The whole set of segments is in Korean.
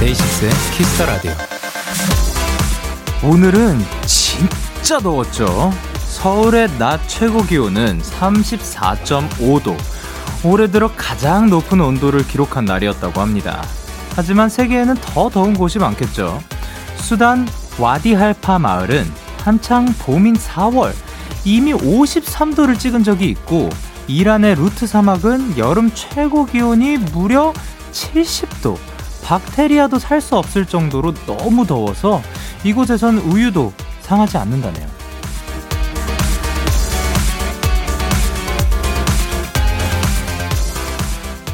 DAY6의 Kiss the Radio. 오늘은 진짜 더웠죠. 서울의 낮 최고 기온은 34.5도. 올해 들어 가장 높은 온도를 기록한 날이었다고 합니다. 하지만 세계에는 더 더운 곳이 많겠죠. 수단 와디할파 마을은 한창 봄인 4월 이미 53도를 찍은 적이 있고 이란의 루트 사막은 여름 최고 기온이 무려 70도. 박테리아도 살 수 없을 정도로 너무 더워서 이곳에선 우유도 상하지 않는다네요.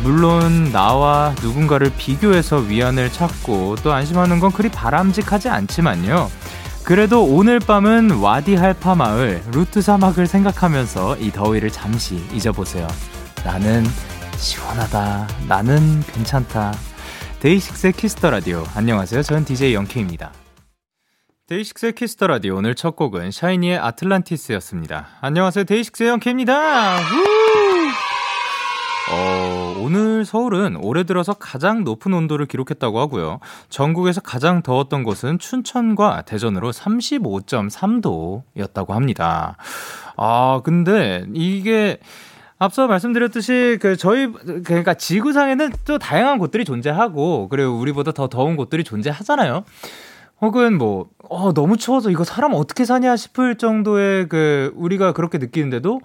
물론 나와 누군가를 비교해서 위안을 찾고 또 안심하는 건 그리 바람직하지 않지만요. 그래도 오늘 밤은 와디 할파 마을 루트 사막을 생각하면서 이 더위를 잠시 잊어보세요. 나는 시원하다. 나는 괜찮다. DAY6의 Kiss the Radio. 안녕하세요. 저는 DJ Young K입니다. DAY6의 Kiss the Radio 오늘 첫 곡은 SHINee의 Atlantis였습니다. 안녕하세요. DAY6의 Young K입니다. 어, 오늘 서울은 올해 들어서 가장 높은 온도를 기록했다고 하고요. 전국에서 가장 더웠던 곳은 춘천과 대전으로 35.3도였다고 합니다. 아, 근데 이게 앞서 말씀드렸듯이 그 저희 그러니까 지구상에는 또 다양한 곳들이 존재하고 그리고 우리보다 더 더운 곳들이 존재하잖아요. 혹은 뭐 어, 너무 추워서 이거 사람 어떻게 사냐 싶을 정도의 그 우리가 그렇게 느끼는데도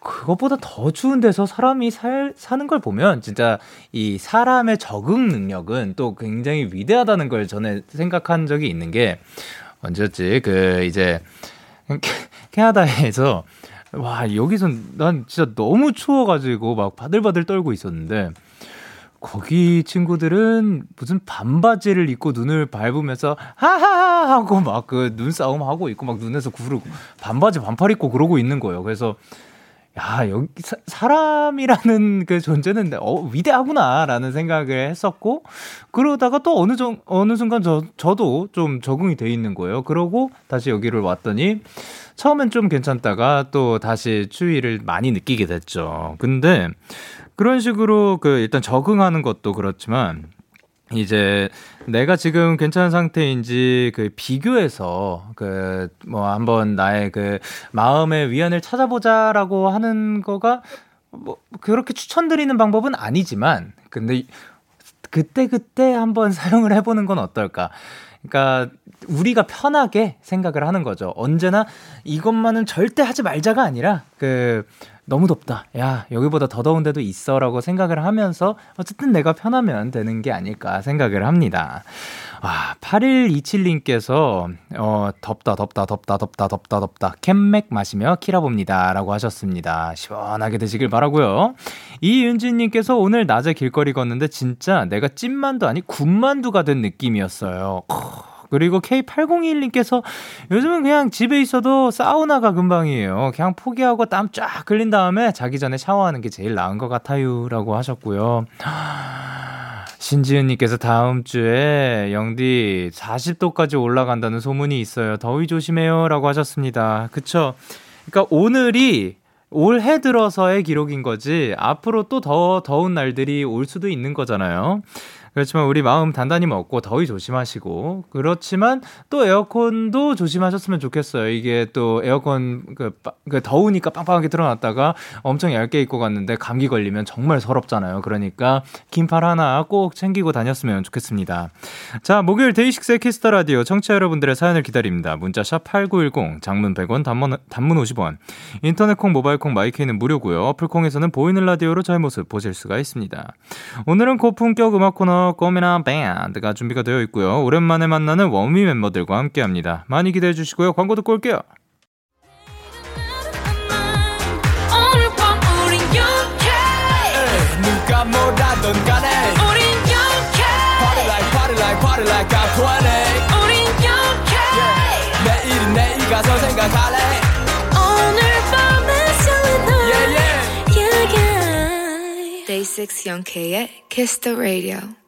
그것보다 더 추운 데서 사람이 살, 사는 걸 보면 진짜 이 사람의 적응 능력은 또 굉장히 위대하다는 걸 전에 생각한 적이 있는 게 언제였지? 그 이제 캐나다에서 와, 여기선 난 진짜 너무 추워가지고 막 바들바들 떨고 있었는데, 거기 친구들은 무슨 반바지를 입고 눈을 밟으면서 하하하 하고 막 그 눈싸움 하고 있고 막 눈에서 구르고 반바지 반팔 입고 그러고 있는 거예요. 그래서 야, 여기 사, 람이라는그 존재는 어, 위대하구나라는 생각을 했었고 그러다가 또 어느 정 어느 순간 저 저도 좀 적응이 돼 있는 거예요. 그러고 다시 여기를 왔더니 처음엔 좀 괜찮다가 또 다시 추위를 많이 느끼게 됐죠. 근데 그런 식으로 그 일단 적응하는 것도 그렇지만 이제 내가 지금 괜찮은 상태인지 그 비교해서 그 뭐 한번 나의 그 마음의 위안을 찾아보자라고 하는 거가 뭐 그렇게 추천드리는 방법은 아니지만 근데 그때 그때 한번 사용을 해보는 건 어떨까? 그러니까 우리가 편하게 생각을 하는 거죠. 언제나 이것만은 절대 하지 말자가 아니라 그 너무 덥다. 야, 여기보다 더 더운 데도 있어. 라고 생각을 하면서 어쨌든 내가 편하면 되는 게 아닐까 생각을 합니다. 아, 8127님께서, 어, 덥다, 덥다, 덥다, 덥다, 덥다, 덥다. 캔맥 마시며 키라봅니다. 라고 하셨습니다. 시원하게 드시길 바라고요 이윤진님께서 오늘 낮에 길거리 걷는데 진짜 내가 찐만두 아니 군만두가 된 느낌이었어요. 그리고 K8021님께서 요즘은 그냥 집에 있어도 사우나가 금방이에요. 그냥 포기하고 땀 쫙 흘린 다음에 자기 전에 샤워하는 게 제일 나은 것 같아요. 라고 하셨고요. 신지은님께서 다음 주에 영디 40도까지 올라간다는 소문이 있어요. 더위 조심해요. 라고 하셨습니다. 그쵸? 그러니까 오늘이 올해 들어서의 기록인 거지 앞으로 또 더 더운 날들이 올 수도 있는 거잖아요. 그렇지만 우리 마음 단단히 먹고 더위 조심하시고 그렇지만 또 에어컨도 조심하셨으면 좋겠어요. 이게 또 에어컨 그, 그 더우니까 빵빵하게 틀어놨다가 엄청 얇게 입고 갔는데 감기 걸리면 정말 서럽잖아요. 그러니까 긴팔 하나 꼭 챙기고 다녔으면 좋겠습니다. 자 목요일 DAY6의 Kiss the Radio 청취자 여러분들의 사연을 기다립니다. 문자 샵 #8910 장문 100원 단문 단문 50원 인터넷 콩 모바일 콩 마이케이는 무료고요. 어플 콩에서는 보이는 라디오로 저의 모습 보실 수가 있습니다. 오늘은 고품격 음악 코너 코너 꼬미나 밴드가 준비가 되어 있고요. 오랜만에 만나는 원미 멤버들과 함께합니다. 많이 기대해 주시고요. 광고 듣고 올게요. 누가 뭐라던 영케 Party 라디오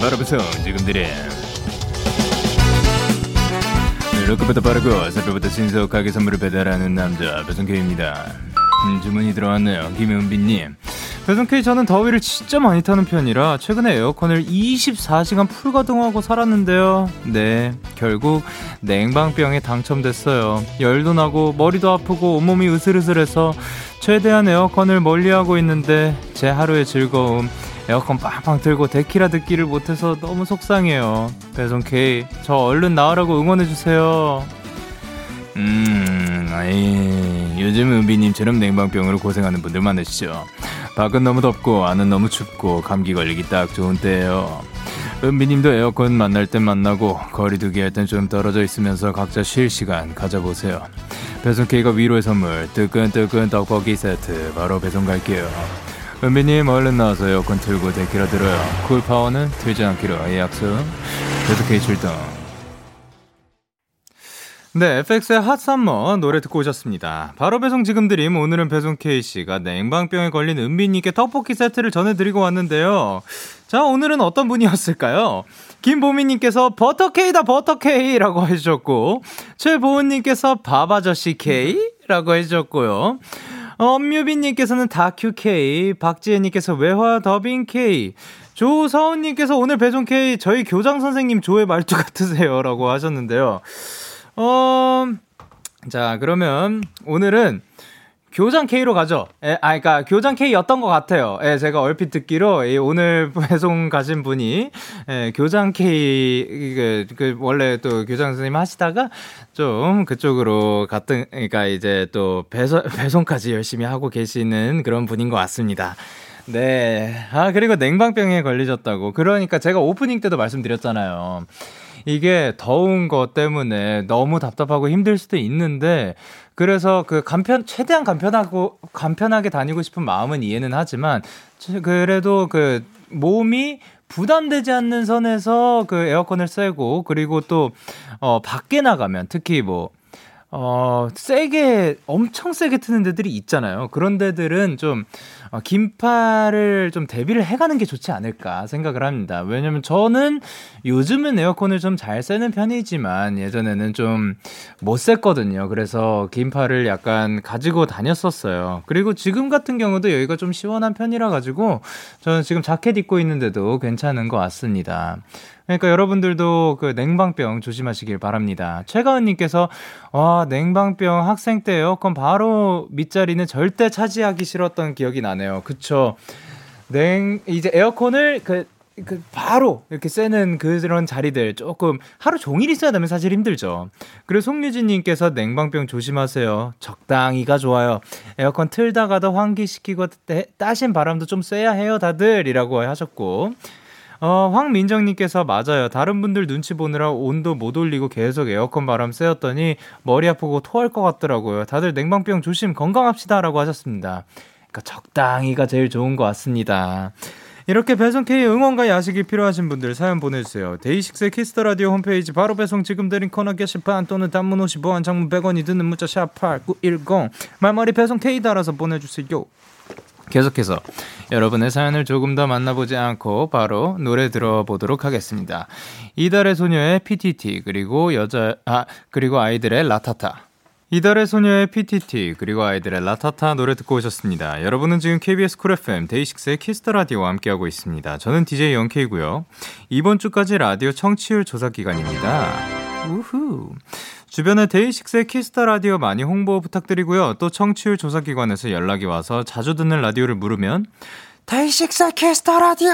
바로부터 지금들의 로크부터 빠르고 새벽부터 신속하게 선물을 배달하는 남자 배송K입니다. 음, 주문이 들어왔네요. 김은빈님. 배송K 저는 더위를 진짜 많이 타는 편이라 최근에 에어컨을 24시간 풀가동하고 살았는데요. 네, 결국 냉방병에 당첨됐어요. 열도 나고 머리도 아프고 온몸이 으슬으슬해서 최대한 에어컨을 멀리하고 있는데 제 하루의 즐거움 에어컨 빵빵 틀고 데키라 듣기를 못해서 너무 속상해요. 배송 K, 저 얼른 나으라고 응원해주세요. 음, 아이, 요즘 은비님처럼 냉방병으로 고생하는 분들 많으시죠? 밖은 너무 덥고 안은 너무 춥고 감기 걸리기 딱 좋은 때예요. 은비님도 에어컨 만날 땐 만나고 거리두기 할 땐 좀 떨어져 있으면서 각자 쉴 시간 가져보세요. 배송 K가 위로의 선물 뜨끈뜨끈 떡볶이 세트 바로 배송 갈게요. 은비님 얼른 나와서 에어컨 틀고 데키라 들어요. cool power는 틀지 않기로 이 약속. 배송 K 출동. 네, FX의 핫 썸머 노래 듣고 오셨습니다. 바로 배송 지금 드림 오늘은 배송 K씨가 냉방병에 걸린 은비님께 떡볶이 세트를 전해드리고 왔는데요. 자, 오늘은 어떤 분이었을까요? 김보미님께서 버터케이다 버터케이라고 해주셨고 최보은님께서 바바저씨 K라고 해주셨고요. 엄뮤빈님께서는 다큐 K, 박지혜님께서 외화 더빙 K, 조서은님께서 오늘 배송 K 저희 교장 선생님 조의 말투 같으세요라고 하셨는데요. 어, 자, 그러면 오늘은 교장 K로 가죠. 예, 아, 그니까 교장 K였던 것 같아요. 예, 제가 얼핏 듣기로 예, 오늘 배송 가신 분이 예, 교장 K 그, 그 원래 또 교장 선생님 하시다가 좀 그쪽으로 갔던 그러니까 이제 또 배송 배송까지 열심히 하고 계시는 그런 분인 것 같습니다. 네. 아, 그리고 냉방병에 걸리셨다고. 그러니까 제가 오프닝 때도 말씀드렸잖아요. 이게 더운 것 때문에 너무 답답하고 힘들 수도 있는데 그래서 그 간편 최대한 간편하고 간편하게 다니고 싶은 마음은 이해는 하지만 그래도 그 몸이 부담되지 않는 선에서 그 에어컨을 쐬고 그리고 또 어 밖에 나가면 특히 뭐 어, 세게, 엄청 세게 트는 데들이 있잖아요. 그런 데들은 좀, 어, 긴팔을 좀 대비를 해가는 게 좋지 않을까 생각을 합니다. 왜냐면 저는 요즘은 에어컨을 좀잘 쐬는 편이지만 예전에는 좀 못 쐈거든요. 그래서 긴팔을 약간 가지고 다녔었어요. 그리고 지금 같은 경우도 여기가 좀 시원한 편이라 가지고 저는 지금 자켓 입고 있는데도 괜찮은 것 같습니다. 그러니까 여러분들도 그 냉방병 조심하시길 바랍니다. 최가은님께서 와 냉방병 학생 때 에어컨 바로 밑자리는 절대 차지하기 싫었던 기억이 나네요. 그쵸? 냉 이제 에어컨을 그, 그 바로 이렇게 쐬는 그런 자리들 조금 하루 종일 있어야 되면 사실 힘들죠. 그리고 송유진님께서 냉방병 조심하세요. 적당히가 좋아요. 에어컨 틀다가도 환기시키고 따신 바람도 좀 쐬야 해요 다들이라고 하셨고. 어, 황민정님께서 맞아요. 다른 분들 눈치 보느라 온도 못 올리고 계속 에어컨 바람 쐬었더니 머리 아프고 토할 것 같더라고요. 다들 냉방병 조심 건강합시다라고 하셨습니다. 그러니까 적당히가 제일 좋은 것 같습니다. 이렇게 배송 K 응원과 야식이 필요하신 분들 사연 보내주세요. DAY6의 Kiss the Radio 홈페이지 바로 배송 지금 드림 코너 게시판 또는 단문 50원, 장문 100원이 드는 문자 샵 #8910 말머리 배송 K 달아서 보내주세요. 계속해서 여러분의 사연을 조금 더 만나보지 않고 바로 노래 들어보도록 하겠습니다. 이달의 소녀의 PTT 그리고 여자 아 그리고 아이들의 LATATA 이달의 소녀의 PTT 그리고 아이들의 LATATA 노래 듣고 오셨습니다. 여러분은 지금 KBS Cool FM DAY6의 Kiss the Radio와 함께하고 있습니다. 저는 DJ Young K고요. 이번 주까지 라디오 청취율 조사 기간입니다. 우후. 주변에 DAY6의 Kiss the Radio 많이 홍보 부탁드리고요. 또 청취율 조사 기관에서 연락이 와서 자주 듣는 라디오를 물으면 DAY6 Kiss the Radio!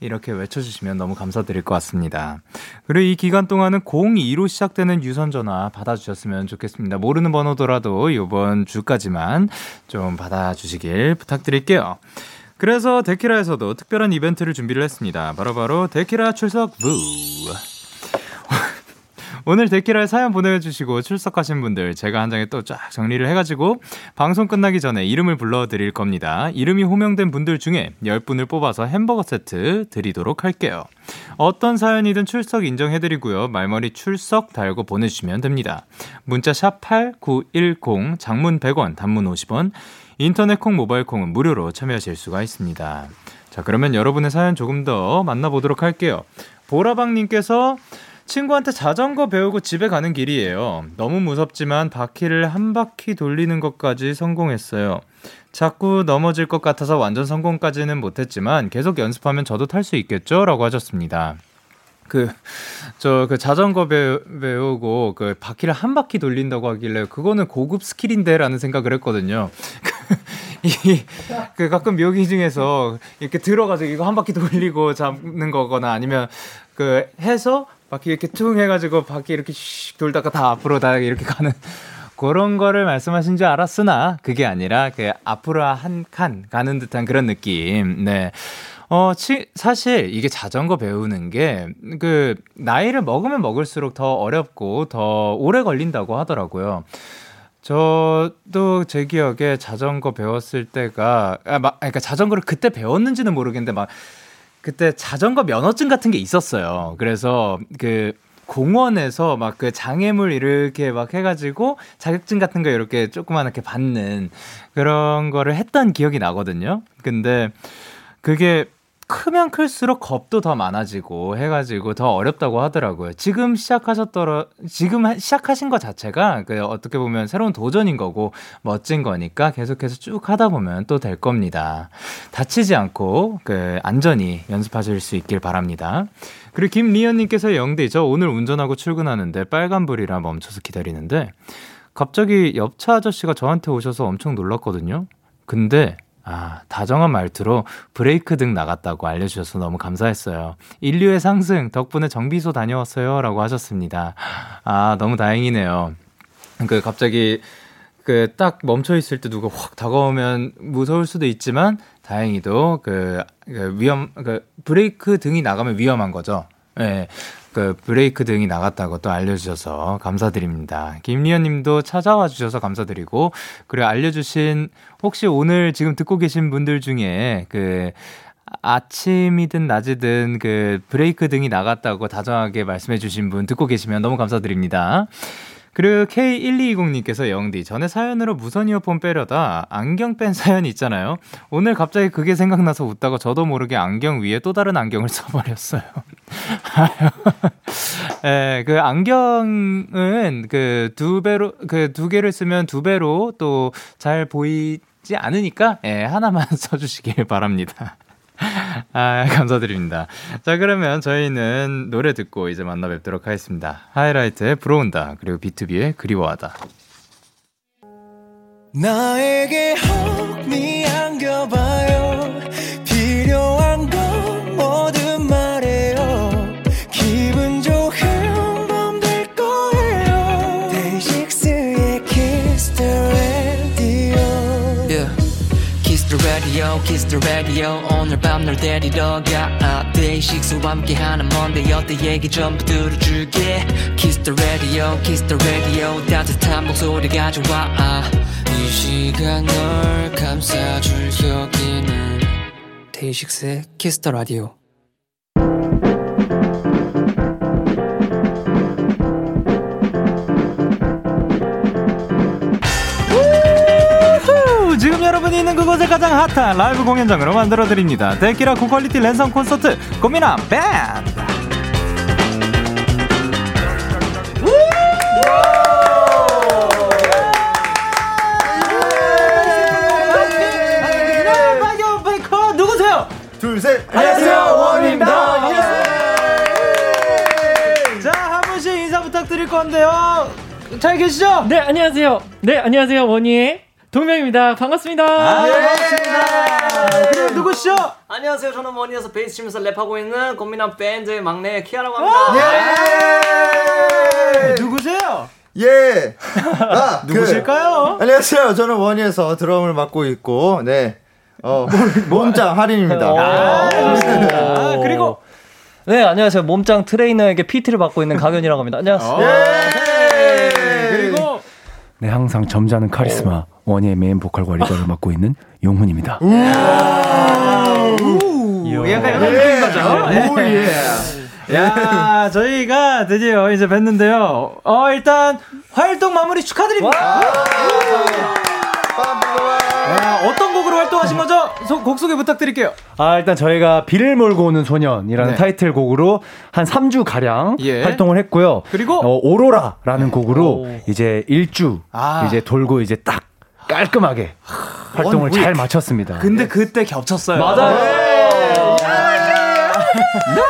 이렇게 외쳐주시면 너무 감사드릴 것 같습니다. 그리고 이 기간 동안은 02로 시작되는 유선전화 받아주셨으면 좋겠습니다. 모르는 번호더라도 이번 주까지만 좀 받아주시길 부탁드릴게요. 그래서 데키라에서도 특별한 이벤트를 준비를 했습니다. 바로바로 바로 데키라 출석 부! 오늘 데키라에 사연 보내주시고 출석하신 분들 제가 한 장에 또 쫙 정리를 해가지고 방송 끝나기 전에 이름을 불러드릴 겁니다. 이름이 호명된 분들 중에 10분을 뽑아서 햄버거 세트 드리도록 할게요. 어떤 사연이든 출석 인정해드리고요. 말머리 출석 달고 보내주시면 됩니다. 문자 샵 8910, 장문 100원, 단문 50원, 인터넷 콩, 모바일 콩은 무료로 참여하실 수가 있습니다. 자, 그러면 여러분의 사연 조금 더 만나보도록 할게요. 보라방님께서 친구한테 자전거 배우고 집에 가는 길이에요. 너무 무섭지만 바퀴를 한 바퀴 돌리는 것까지 성공했어요. 자꾸 넘어질 것 같아서 완전 성공까지는 못했지만 계속 연습하면 저도 탈 수 있겠죠? 라고 하셨습니다. 그, 저, 그 자전거 배, 배우고 그 바퀴를 한 바퀴 돌린다고 하길래 그거는 고급 스킬인데 라는 생각을 했거든요. 이, 그 가끔 묘기 중에서 이렇게 들어가지고 이거 한 바퀴 돌리고 잡는 거거나 아니면 그 해서 바퀴 이렇게 퉁 해가지고 바퀴 이렇게 슉 돌다가 다 앞으로 다 이렇게 가는 그런 거를 말씀하신 줄 알았으나 그게 아니라 그 앞으로 한 칸 가는 듯한 그런 느낌. 네. 어, 치, 사실 이게 자전거 배우는 게 그 나이를 먹으면 먹을수록 더 어렵고 더 오래 걸린다고 하더라고요. 저도 제 기억에 자전거 배웠을 때가 아, 막 그러니까 자전거를 그때 배웠는지는 모르겠는데 막 그때 자전거 면허증 같은 게 있었어요. 그래서 그 공원에서 막 그 장애물 이렇게 막 해가지고 자격증 같은 거 이렇게 조그만하게 받는 그런 거를 했던 기억이 나거든요. 근데 그게 크면 클수록 겁도 더 많아지고 해가지고 더 어렵다고 하더라고요. 지금 시작하셨더라, 지금 시작하신 것 자체가 그 어떻게 보면 새로운 도전인 거고 멋진 거니까 계속해서 쭉 하다 보면 또 될 겁니다. 다치지 않고 그 안전히 연습하실 수 있길 바랍니다. 그리고 김리연님께서 영대, 저 오늘 운전하고 출근하는데 빨간불이라 멈춰서 기다리는데 갑자기 옆차 아저씨가 저한테 오셔서 엄청 놀랐거든요. 근데 아, 다정한 말투로 브레이크 등 나갔다고 알려주셔서 너무 감사했어요. 인류의 상승, 덕분에 정비소 다녀왔어요. 라고 하셨습니다. 아, 너무 다행이네요. 그, 갑자기, 그, 딱 멈춰 있을 때 누가 확 다가오면 무서울 수도 있지만, 다행히도 그, 그 위험, 그, 브레이크 등이 나가면 위험한 거죠. 예. 네. 그 브레이크 등이 나갔다고 또 알려주셔서 감사드립니다. 김리연 님도 찾아와 주셔서 감사드리고, 그리고 알려주신, 혹시 오늘 지금 듣고 계신 분들 중에 그, 아침이든 낮이든 그 브레이크 등이 나갔다고 다정하게 말씀해 주신 분 듣고 계시면 너무 감사드립니다. 그리고 K1220님께서 영디, 전에 사연으로 무선 이어폰 빼려다 안경 뺀 사연이 있잖아요. 오늘 갑자기 그게 생각나서 웃다가 저도 모르게 안경 위에 또 다른 안경을 써버렸어요. 예, 그 안경은 그 두 배로, 그 두 개를 쓰면 두 배로 또 잘 보이지 않으니까, 예, 하나만 써 주시길 바랍니다. 아, 감사드립니다. 자, 그러면 저희는 노래 듣고 이제 만나 뵙도록 하겠습니다. 하이라이트의 불어온다, 그리고 비투비의 그리워하다. 나에게 혹네 안겨봐요. 라디오, Kiss the Radio. 오늘 밤 널 데리러 가. 데이 식스와 함께하는 먼데 어때 얘기 전부 들어줄게. Kiss the Radio, Kiss the Radio. 따뜻한 목소리 가져와. 이 시간 널 감싸줄 여기는 DAY6의 Kiss the Radio. 있는 그곳에 가장 핫한 라이브 공연장으로 만들어드립니다. 데키라 고퀄리티 랜선 콘서트 고민함 밴드 누구세요? 둘셋 안녕하세요 원입니다 자한 분씩 인사 부탁드릴 건데요 잘 계시죠? 네 안녕하세요 네 안녕하세요 원희의 동명입니다. 반갑습니다. 아, 네. 반갑습니다. 그리고 누구시죠? 안녕하세요. 저는 원희에서 베이스 치면서 랩하고 있는 고민한 밴드의 막내 키아라고 합니다. 예. 누구세요? 예. 아, 누구실까요? 그, 안녕하세요. 저는 원위에서 드럼을 맡고 있고, 네. 어, 몸짱 하린입니다. 아, 좋습니다. 그리고 네, 안녕하세요. 몸짱 트레이너에게 PT를 받고 있는 강현이라고 합니다. 안녕하세요. 예! 네, 항상 점잖은 카리스마 원위의 메인 보컬과 리더를 맡고 있는 용훈입니다. 약간 이런 느낌인 거죠. 오, 예. 야, 저희가 드디어 이제 뵀는데요. 어, 일단 활동 마무리 축하드립니다. 야, 어떤 곡으로 활동하신 거죠? 소- 곡 소개 부탁드릴게요. 아, 일단 저희가 비를 몰고 오는 소년이라는 네. 타이틀곡으로 한 3주 가량 예. 활동을 했고요. 그리고? 어, 오로라라는 곡으로 이제 1주 아. 이제 돌고 이제 딱 깔끔하게 활동을 원잘 윅. 마쳤습니다. 근데 그때 겹쳤어요. 맞아요.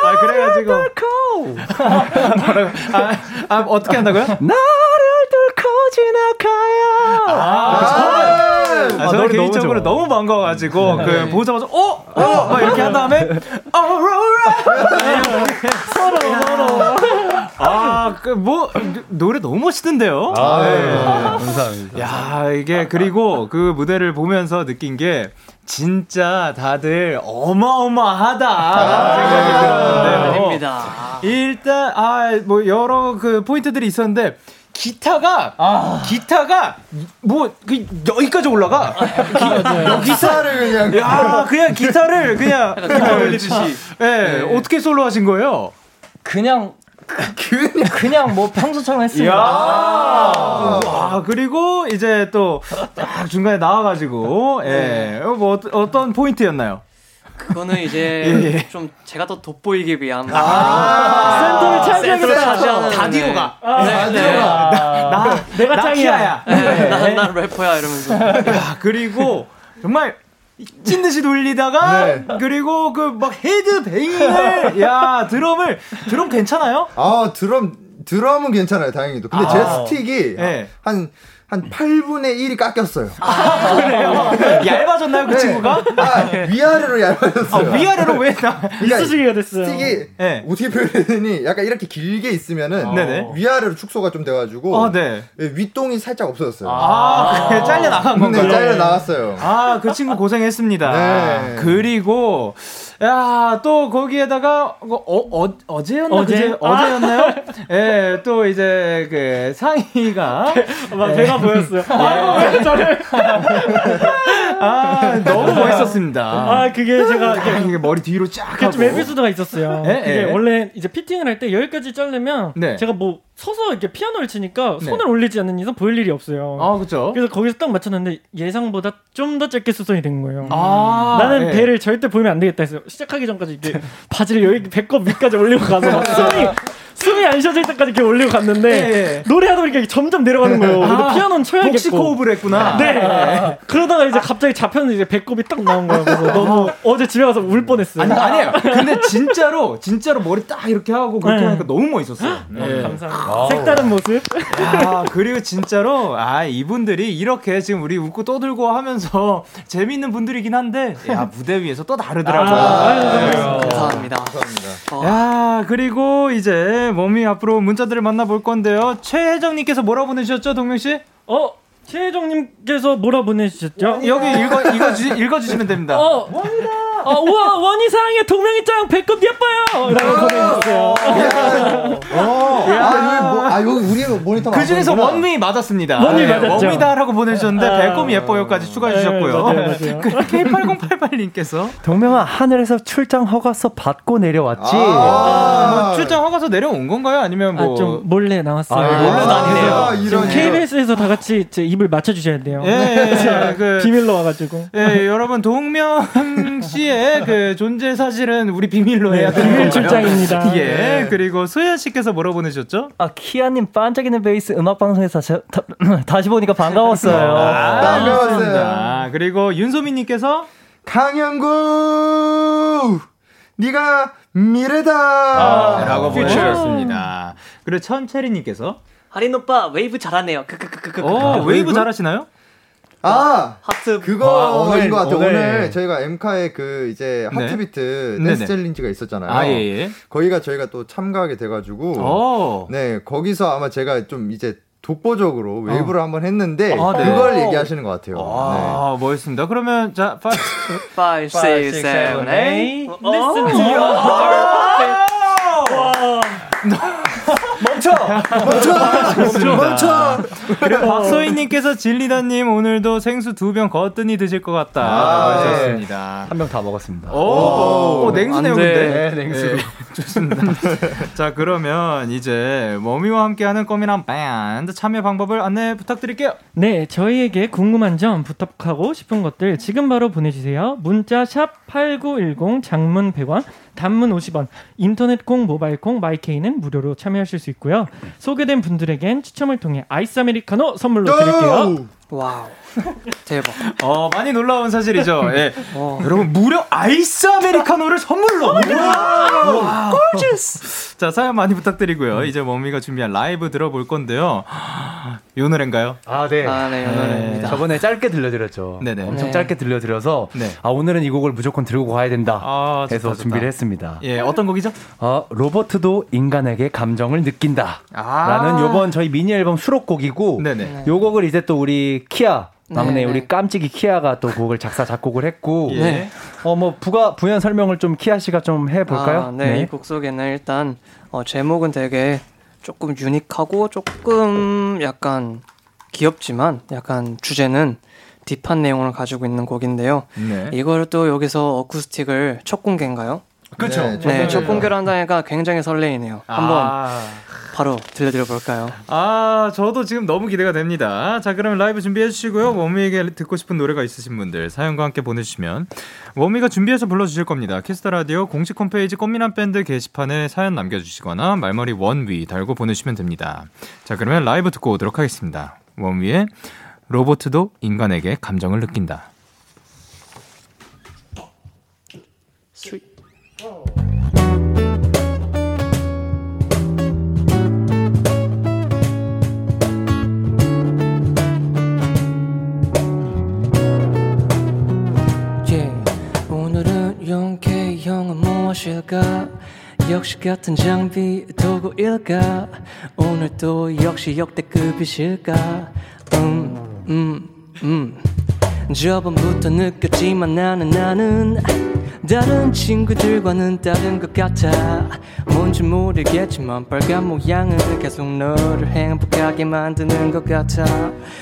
아, 그래가지고. 뭐라고? 아, 아, 어떻게 한다고요? 나를 뚫고 지나가야. 아, 저는 노래 너무 개인적으로. 너무 반가워가지고 그 보자마자 어, 어, 막 이렇게 한 다음에 어로라 서로 서로 아그 뭐 노래 너무 멋있던데요. 아, 네. 감사합니다. 야 이게 그리고 그 무대를 보면서 느낀 게 진짜 다들 어마어마하다 생각이 들었는데요. 아닙니다. 일단 아 뭐 여러 그 포인트들이 있었는데 기타가 기타가 뭐 그 여기까지 올라가 기, 기사를 그냥. 야 그냥 기타를 그냥 기타 올리듯이. 예 어떻게 솔로 하신 거예요? 그냥 그냥 뭐 평소처럼 했습니다. 와 그리고 이제 또 딱 중간에 나와가지고 예 뭐 어떤 포인트였나요? 그거는 이제 예, 예. 좀 제가 더 돋보이기 위한 센터를 센터를 차지하겠다. 차지하는 다디오가. 네, 네. 나 내가 나 짱이야. 키아야. 난, 난 래퍼야 이러면서 야 그리고 정말 미친 듯이 돌리다가 네. 그리고 그 막 headbanging을 야 드럼을 드럼 괜찮아요? 아, 드럼, 드럼은 괜찮아요, 다행히도. 근데 제 스틱이 네. 한, 한 8분의 1이 깎였어요. 그래요? 얇아 졌나요 그 친구가? 아, 위아래로 아, 얇아졌어요. 위아래로 왜 나? 그러니까 이쑤시개가 됐어요. 스틱이 네. 어떻게 표현해야 되니 약간 이렇게 길게 있으면은 네네. 위아래로 축소가 좀 돼가지고 아 네. 예, 윗동이 살짝 없어졌어요. 아, 그게 잘려 나간 근데 건가요? 잘려 나왔어요. 아, 그 친구 고생했습니다. 네. 그리고, 야, 또 거기에다가, 어, 어, 어제였나? 어제? 그제? 아. 어제였나요? 예, 또 이제 그 상의가. 막 배가 보였어요. 아, 왜 저를? 아, 너무 멋있었습니다. 아, 그게 제가 이게 이게 머리 뒤로 쫙 하고. 좀 에피소드가 있었어요. 예, 예. 원래 이제 피팅을 할 때 여기까지 자르면 네. 제가 뭐 서서 이렇게 피아노를 치니까 네. 손을 올리지 않는 이상 보일 일이 없어요. 아, 그쵸. 그래서 거기서 딱 맞췄는데 예상보다 좀 더 짧게 수선이 된 거예요. 아, 나는 예. 배를 절대 보이면 안 되겠다 해서 시작하기 전까지 이렇게 바지를 여기 배꼽 위까지 올리고 가서 막 숨이 숨이 안 쉬어질 때까지 이렇게 올리고 갔는데 예, 예. 노래하다 보니까 점점 내려가는 거예요. 아, 피아노는 쳐야겠고. 복식 호흡을 했구나. 네. 그러다가 이제 갑자기 잡혔는데 이제 배꼽이 딱 나온 거예요. 그래서 너무 어제 집에 가서 울 뻔했어요. 아니, 아니에요. 근데 진짜로, 진짜로 머리 딱 이렇게 하고 그렇게 네. 하니까 너무 멋있었어요. 네. 감사합니다. 색다른 모습. 아, 그리고 진짜로, 아, 이분들이 이렇게 지금 우리 웃고 떠들고 하면서 재밌는 분들이긴 한데, 야, 무대 위에서 또 다르더라고요. 아, 네. 감사합니다. 야, 그리고 이제 몸이 앞으로 문자들을 만나볼 건데요. 최혜정님께서 뭐라 보내주셨죠, 동명씨? 어, 최혜정님께서 뭐라 보내주셨죠? 여기 읽어, 읽어주, 읽어주시면 됩니다. 어, 원이다. 어, 우와, 원이 사랑해, 동명이 짱, 배꼽 예뻐요. 라고 보내주셨어요. 어, 아, 뭐, 아, 여기 우리 모니터 그 중에서. 원미 맞았습니다. 원미 네, 맞았죠. 원미다라고 보내주셨는데, 아, 배꼽 예뻐요까지 추가해 네, 주셨고요. 맞아요, 맞아요. 그 K8088님께서 동명아 하늘에서 출장 허가서 받고 내려왔지. 아, 뭐 출장 허가서 내려온 건가요? 아니면 뭐. 아, 좀 몰래 나왔어요. 아, 몰래. 아, 지금 이런, 이런. KBS에서 다 같이 제 입을 맞춰주셔야 돼요. 예, 예, 예, 그, 비밀로 와가지고. 예, 여러분 동명 씨의 그 존재 사실은 우리 비밀로 해야 되는 비밀. 출장입니다. 예, 네. 그리고 소연 씨께서 뭐라 보내셨죠? 아 키아님 반짝이는 베이스 음악 방송에서 저- 다, 다시 보니까 반가웠어요. 아, 반가웠어요. 반갑습니다. 그리고 윤소민님께서 강영구! 네가 미래다! 아, 라고 퓨처. 보내주셨습니다. 그리고 천채리님께서 하린 오빠 웨이브 잘하네요. 크크크크크. 어, 웨이브 잘하시나요? 아! 하트 그거인 오늘, 것 같아요. 오늘. 오늘, 저희가 엠카의 그 이제 네. 하트비트 네네. 댄스 챌린지가 있었잖아요. 아, 예, 예. 거기가 저희가 또 참가하게 돼가지고. 어. 네, 거기서 아마 제가 좀 이제 독보적으로 웨이브를 한번 했는데 아, 네. 그걸 얘기하시는 것 같아요. 네. 아, 멋있습니다. 그러면 자, 파, 5, 6, 7, 8 Listen 어? to your heart. 멈춰! 좋습니다. 멈춰! 그리고 박소희님께서 진리다님 오늘도 생수 두 병 거뜬히 드실 것 같다. 아, 네. 하셨습니다. 한명다 먹었습니다. 오, 오, 냉수네요, 안 돼. 근데. 네, 냉수. 좋습니다. 자, 그러면 이제 머미와 함께하는 꼬미남 밴드 참여 방법을 안내 부탁드릴게요. 네, 저희에게 궁금한 점, 부탁하고 싶은 것들 지금 바로 보내주세요. 문자 샵 #8910 장문 100원, 단문 50원, 인터넷 콩, 모바일 콩, 마이케이는 무료로 참여하실 수 있고요. 소개된 분들에겐 추첨을 통해 아이스 아메리카노 선물로 드릴게요. Wow. 대박. 어, 많이 놀라운 사실이죠. 예. 어. 여러분, 무려 아이스 아메리카노를 선물로! 와, 자, 사연 많이 부탁드리고요. 이제 원위가 준비한 라이브 들어볼 건데요. 이 노래인가요? 아, 네. 아, 네, 연어입니다. 저번에 짧게 들려드렸죠. 네네. 엄청 네. 짧게 들려드려서 네. 아 오늘은 이 곡을 무조건 들고 가야 된다 아, 좋다, 해서 좋다. 준비를 했습니다. 예, 어떤 곡이죠? 어, 로버트도 인간에게 감정을 느낀다. 아. 라는 요번 저희 미니 앨범 수록곡이고 네네. 요 곡을 이제 또 우리 키아 막내 네, 우리 네. 깜찍이 키아가 또 곡을 작사 작곡을 했고 예. 네. 어뭐 부가 부연 설명을 좀 키아 씨가 좀 해볼까요? 아, 네, 이곡 속에는 일단 어, 제목은 되게 조금 유니크하고 조금 약간 귀엽지만 약간 주제는 딥한 내용을 가지고 있는 곡인데요. 네. 이걸 또 여기서 어쿠스틱을 첫 공개인가요? 그렇죠. 네, 네, 첫 공개를 한다니까 굉장히 설레이네요. 한번 아. 바로 들려드려 볼까요? 아, 저도 지금 너무 기대가 됩니다. 자, 그럼 라이브 준비해 주시고요. 워미에게 듣고 싶은 노래가 있으신 분들 사연과 함께 보내주시면 원위가 준비해서 불러주실 겁니다. 키스 더 라디오 공식 홈페이지 꽃미남 밴드 게시판에 사연 남겨주시거나 말머리 원위 달고 보내주시면 됩니다. 자, 그러면 라이브 듣고 오도록 하겠습니다. 원위의 로보트도 인간에게 감정을 느낀다. 무엇일까? 역시 같은 장비 도구일까? 오늘도 역시 역대급이실까? 음 음 음. 저번부터 느꼈지만 나는 나는 다른 친구들과는 다른 것 같아. 뭔지 모르겠지만 빨간 모양은 계속 너를 행복하게 만드는 것 같아.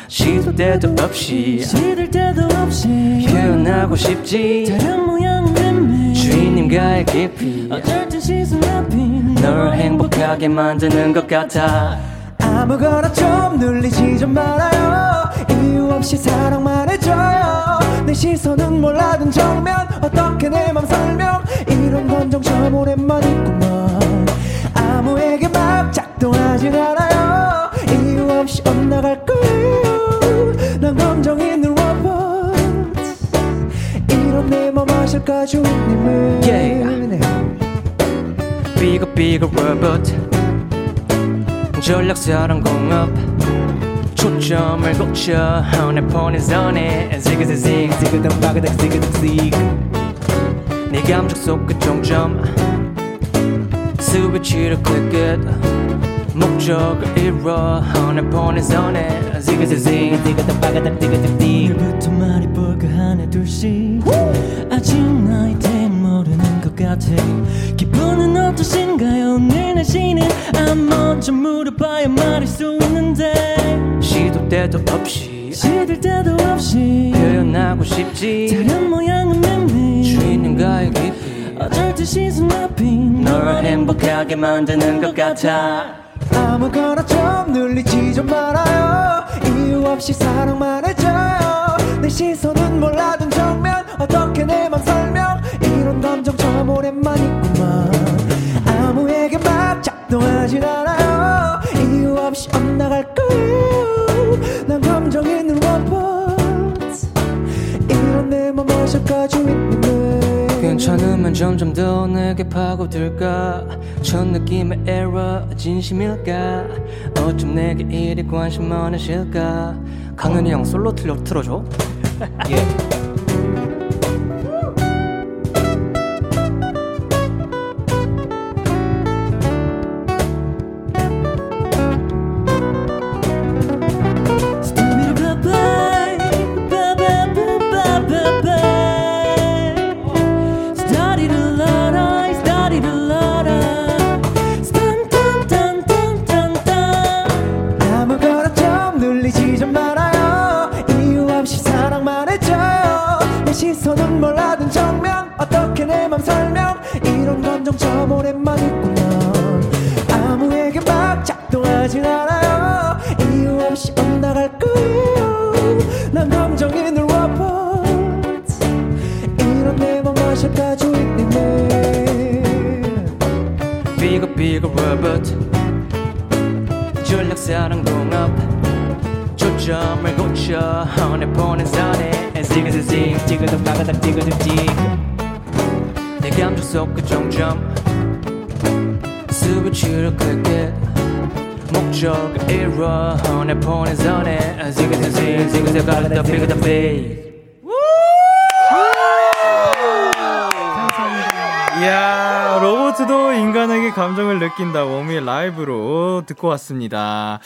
시도 때도 없이 시들 때도 없이 표현하고 싶지. 다른 모양은 주인님과의 깊이. 어쩔 땐 시선 앞이 널 행복하게 만드는 것 같아. 아무거나 좀 눌리지 좀 말아요. 이유 없이 사랑만 해줘요. 내 시선은 몰라둔 정면 어떻게 내 맘 설명. 이런 건 정처럼 오랜만이구만 아무에게 막 작동하진 않아요. 이유 없이 엇나갈 거예요 아실까 주님은 Yeah. Bigger bigger robot. 전략 사랑 공업. 초점을 고쳐. 내 폰의 선에. 지그지직 지그덕 바그덕 지그덕 지네 감정 속그 종점. 스위치를 클릭 목적을 이뤄 내 폰의 선에. 지그지직 지그덕 바그덕 지그덕 지. 오늘부터 말이 볼까 하나 둘씩 아직 나에 대해 모르는 것 같아. 기분은 어떠신가요? 오늘 날씨는 아 먼저 물어봐야 말할 수 있는데. 시도 때도 없이 시들 때도 없이 표현하고 싶지. 다른 모양은 맴매. 주인님과의 깊이. 어쩔 때 시선 앞이 널 행복하게 만드는 것 같아. 아무거나 좀 눌리지 좀 말아요. 이유 없이 사랑만 해줘요. 내 시선은 몰라둔 괜찮으면 점점 더 내게 파고들까? 첫 느낌의 에러 진심일까? 어쩜 내게 이리 관심 많으실까? 강은이 형 솔로 틀어, 틀어줘. Started 초점을 고쳐 내 보낸 선에 지그지직 지그덕 바가닥 지그덕직 내 감정 속그 정점 스위치를 클릭해 목적을 이뤄 내 보낸 선에 지그지직 지그덕 바가닥 비그덕 비이 야, 로봇도 인간에게 감정을 느낀다. 워미의 라이브로 듣고 왔습니다.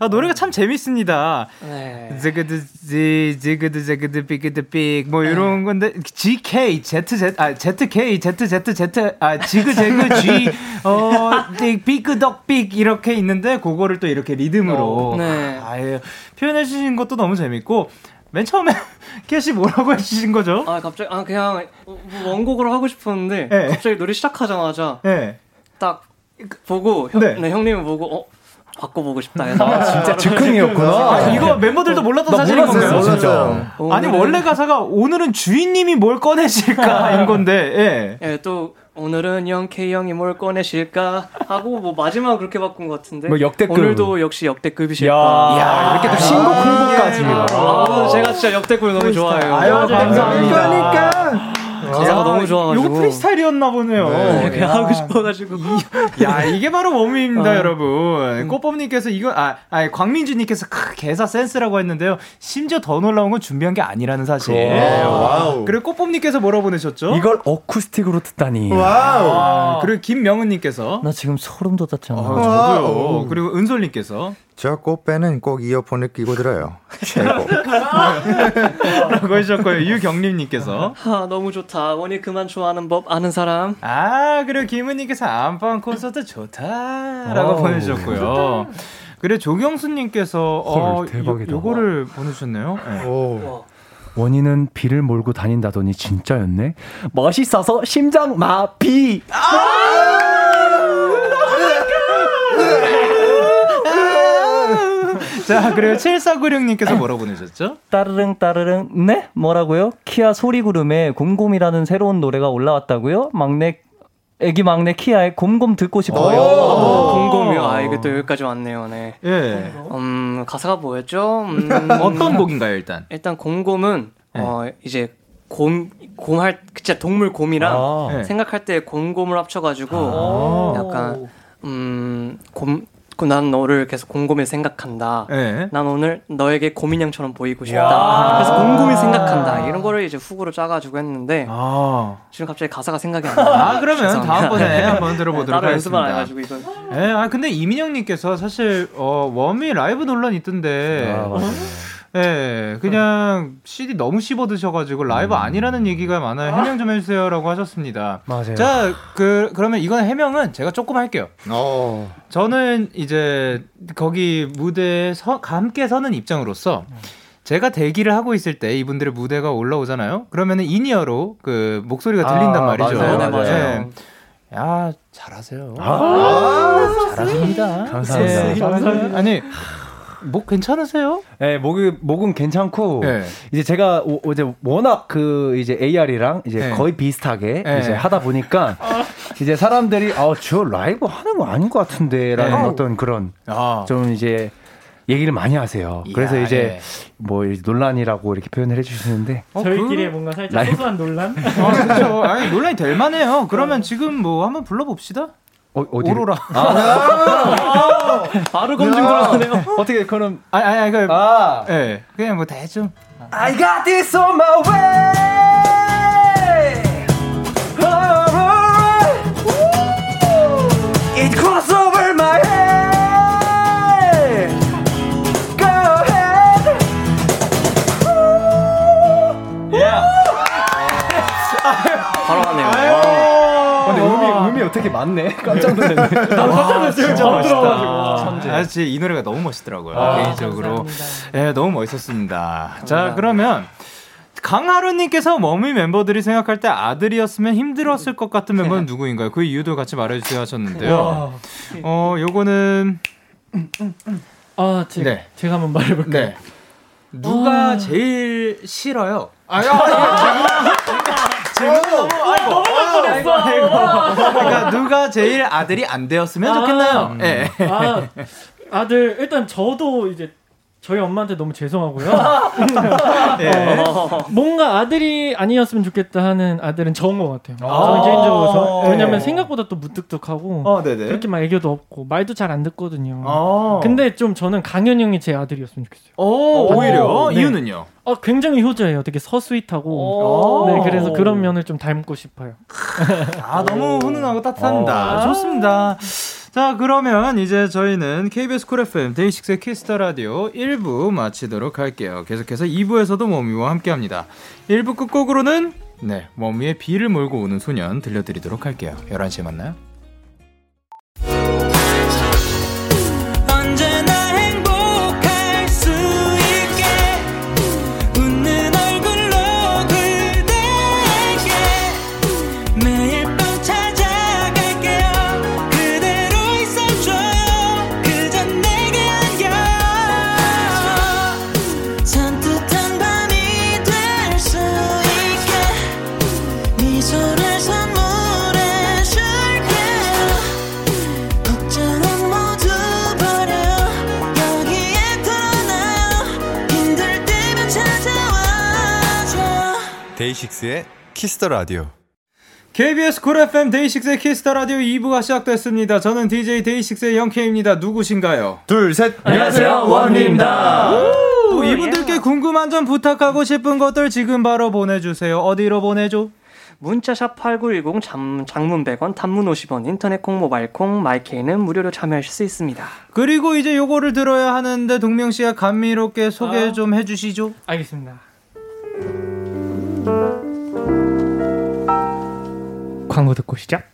아, 노래가 참 재밌습니다. 네. 제그드 지 지그드 제그드 삐그드 삐뭐 이런 건데 GK ZZ 아 ZK ZZZ 아 지그 제그 G 어 삐그덕 삐 이렇게 있는데 그거를 또 이렇게 리듬으로 네. 아 예 표현해 주신 것도 너무 재밌고 맨 처음에 캐시 뭐라고 해주신 거죠? 아 갑자기 아 그냥 뭐 원곡으로 하고 싶었는데 네. 갑자기 노래 시작하자마자 네. 딱 보고 형, 네. 네. 형님을 보고 어 바꿔보고 싶다 해서 진짜 즉흥이었구나. 아, 이거 멤버들도 몰랐던 사실인 건가요? 몰랐어요. 아니 원래 가사가 오늘은 주인님이 뭘 꺼내실까인 건데 예. 예, 또 오늘은 영 K 형이 뭘 꺼내실까 하고 뭐 마지막 그렇게 바꾼 것 같은데 뭐 역대급. 오늘도 역시 역대급이실까 야, 이렇게 또 신곡 홍보까지. 아, 제가 진짜 역대급 너무 좋아해요 아유 감사합니다. 그러니까 가사가 너무 좋아가지고. 요거 프리스타일이었나 보네요. 네, 그냥 하고 싶어가지고. 야 이게 바로 원위입니다 여러분. 꽃범님께서 이거 아 아니 광민주님께서 크 개사 센스라고 했는데요. 심지어 더 놀라운 건 준비한 게 아니라는 사실. Wow. 그리고 꽃범님께서 뭐라고 보내셨죠? 이걸 어쿠스틱으로 듣다니. Wow. 아, 그리고 김명은님께서. 나 지금 소름 돋았잖아. 아, 저도요. 그리고 은솔님께서 저 꽃배는 꼭 이어폰을 끼고 들어요. 최고. 라고 해주셨고요 유경림님께서 아, 너무 좋다 원위 그만 좋아하는 법 아는 사람 아 그리고 김은님께서 안방 콘서트 좋다 라고 Wow. 보내주셨고요 그리고 조경수님께서 어, 헐, 대박이다. 요, 요거를 보내주셨네요 네. 오. 원위는 비를 몰고 다닌다더니 진짜였네. 멋있어서 심장 마비. 자, 그리고 7496님께서 뭐라고 보내셨죠? 따르릉 따르릉 네 뭐라고요? 키아 소리구름에 곰곰이라는 새로운 노래가 올라왔다고요? 막내 애기 막내 키아의 곰곰 듣고 싶어요. 곰곰이요 아 이게 또 여기까지 왔네요 네 예. 음 가사가 뭐였죠 음, 어떤 곡인가요, 일단? 일단 곰곰은 네. 어 이제 곰 곰할 진짜 동물 곰이랑 아. 네. 생각할 때 곰곰을 합쳐가지고 아. 약간 음 곰 난 너를 계속 곰곰이 생각한다. 예. 난 오늘 너에게 곰인형처럼 보이고 싶다. 그래서 곰곰이 생각한다. 이런 거를 이제 훅으로 짜가지고 했는데 아. 지금 갑자기 가사가 생각이 안 나. 아, 그러면 다음번에 한번 들어보도록 따로 연습을 안 하겠습니다. 해가지고 이건. 예, 아, 근데 이민영님께서 사실, 어, 웜이 라이브 논란 있던데. 아, 맞아요. 예, 그냥 CD 너무 씹어 드셔가지고 라이브 아니라는 얘기가 많아요. 해명 좀 해주세요라고 하셨습니다. 맞아요. 자, 그, 그러면 이건 해명은 제가 조금 할게요. 어. 저는 이제 거기 무대에 서, 함께 서는 입장으로서 제가 대기를 하고 있을 때 이분들의 무대가 올라오잖아요. 그러면은 in-ear로 그 목소리가 들린단 아, 말이죠. 맞아요, 네, 맞아요. 예. 야, 잘하세요. 아, 잘하십니다. 감사합니다. 예, 감사합니다. 아니, 목 괜찮으세요? 네, 목이 목은 괜찮고 네. 이제 제가 오, 어제 워낙 그 이제 AR이랑 이제 네. 거의 비슷하게 네. 이제 하다 보니까 이제 사람들이 아저 라이브 하는 거 아닌 것 같은데라는 네. 어떤 그런 아, 좀 이제 얘기를 많이 하세요. 그래서 이야, 이제 예. 뭐 이제 논란이라고 이렇게 표현을 해주시는데 어, 저희끼리 그- 뭔가 살짝 라이브- 소소한 논란. 아, 그렇죠. 아니, 논란이 될 만해요. 그러면 지금 뭐 한번 불러봅시다. 어, 어디 오로라. 바로 검증 들어가네요. 어떻게 그럼 아니, 아니, 그, 아 예, 그냥 뭐 대충. I got this on my way. 어떻게 맞네? 깜짝 놀랐네. 아, 진짜 바로 멋있다. 들어가지고. 아, 진짜 이 노래가 너무 멋있더라고요. 아, 개인적으로. 감사합니다. 예, 너무 멋있었습니다. 자, 그러면 강하루님께서 머미 멤버들이 생각할 때 아들이었으면 힘들었을 것 같은 멤버는 누구인가요? 그 이유도 같이 말해주세요 하셨는데요. 어, 요거는 아, 제가, 네. 제가 한번 말해볼게요. 네. 누가 제일 싫어요? 아, 질문 너무 아이고 아이고. 아이고. 그러니까 누가 제일 아들이 안 되었으면 좋겠나요? 예. 아, 아들 일단 저도 이제 저희 엄마한테 너무 죄송하고요. 예. 어, 뭔가 아들이 아니었으면 좋겠다 하는 아들은 적은 것 같아요. 아. 저는 개인적으로 저- 예. 왜냐면 생각보다 또 무뚝뚝하고 어, 네네. 그렇게 막 애교도 없고 말도 잘 안 듣거든요. 어. 근데 좀 저는 강현 형이 제 아들이었으면 좋겠어요. 오, 오히려 네. 이유는요? 어, 굉장히 효자예요. 되게 서스윗하고. 네, 그래서 그런 면을 좀 닮고 싶어요. 아, 너무 훈훈하고 따뜻합니다. 어. 좋습니다. 자, 그러면 이제 저희는 KBS 쿨 FM 데이식스의 키스 더 라디오 1부 마치도록 할게요. 계속해서 2부에서도 원위와 함께 합니다. 1부 끝곡으로는 네, 원위의 비를 몰고 오는 소년 들려드리도록 할게요. 11시에 만나요. 데이식스의 키스 더 라디오. KBS 쿨 FM 데이식스의 키스 더 라디오 2부가 시작됐습니다. 저는 DJ 데이식스의 영케이입니다. 누구신가요? 둘, 셋. 안녕하세요, 원위입니다. 또 이분들께 궁금한 점 부탁하고 싶은 것들 지금 바로 보내주세요. 어디로 보내줘? 문자샵 8910 장, 장문 100원, 단문 50원, 인터넷 콩, 모바일 콩, 마이케이는 무료로 참여하실 수 있습니다. 그리고 이제 요거를 들어야 하는데 동명 씨가 감미롭게 소개 좀 해주시죠. 알겠습니다. 광고 듣고 시작.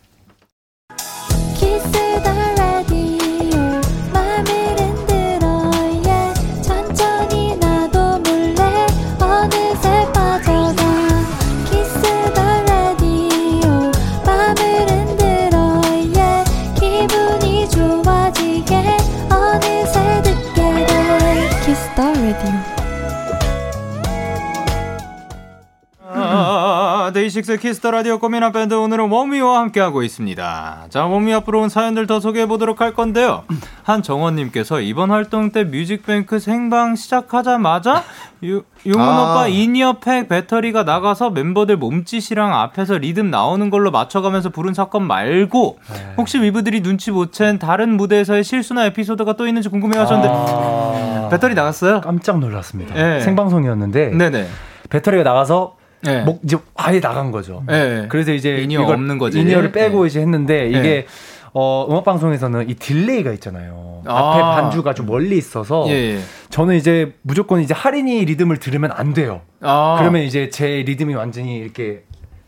데이식스 키스 더 라디오 꽃미남 밴드 오늘은 원위와 함께하고 있습니다. 자, 원위 앞으로 온 사연들 더 소개해 보도록 할 건데요. 한정원님께서 이번 활동 때 뮤직뱅크 생방 시작하자마자 유, 용훈 아. 오빠 in-ear pack 배터리가 나가서 멤버들 몸짓이랑 앞에서 리듬 나오는 걸로 맞춰가면서 부른 사건 말고 혹시 위브들이 눈치 못 챈 다른 무대에서의 실수나 에피소드가 또 있는지 궁금해 하셨는데 아, 배터리 나갔어요? 깜짝 놀랐습니다. 예. 생방송이었는데 네네. 배터리가 나가서 네. 목 이제 아예 나간 거죠. 네. 그래서 이제 in-ear 이걸 없는 거지. in-ear를 빼고 이제 했는데 네. 이게 어 음악 방송에서는 이 delay가 있잖아요. 아. 앞에 반주가 좀 멀리 있어서 예, 예. 저는 이제 무조건 이제 하린이 리듬을 들으면 안 돼요. 아. 그러면 이제 제 리듬이 완전히 이렇게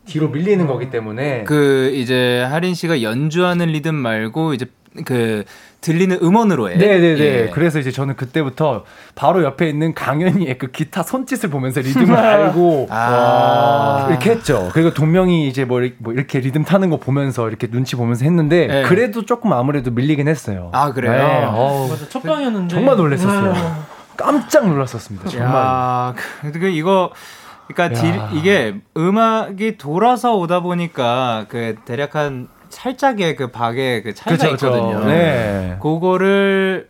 뒤로 밀리는 거기 때문에 그 이제 하린 씨가 연주하는 리듬 말고 이제 그 들리는 음원으로 해. 네네네. 예. 그래서 이제 저는 그때부터 바로 옆에 있는 강현이의 그 기타 손짓을 보면서 리듬을 알고 아. 이렇게 했죠. 그리고 동명이 이제 뭐, 이렇게- 뭐 이렇게 리듬 타는 거 보면서 이렇게 눈치 보면서 했는데 네. 그래도 조금 아무래도 밀리긴 했어요. 아, 그래요? 네, 맞아, 첫 방이었는데. 정말 놀랐었어요. 아, 깜짝 놀랐었습니다. 정말. 야, 그, 그 이거 그러니까 딜, 야. 이게 음악이 돌아서 오다 보니까 그 대략 한 살짝의 그 박의 그 차이가 그쵸, 그쵸. 있거든요. 네. 그거를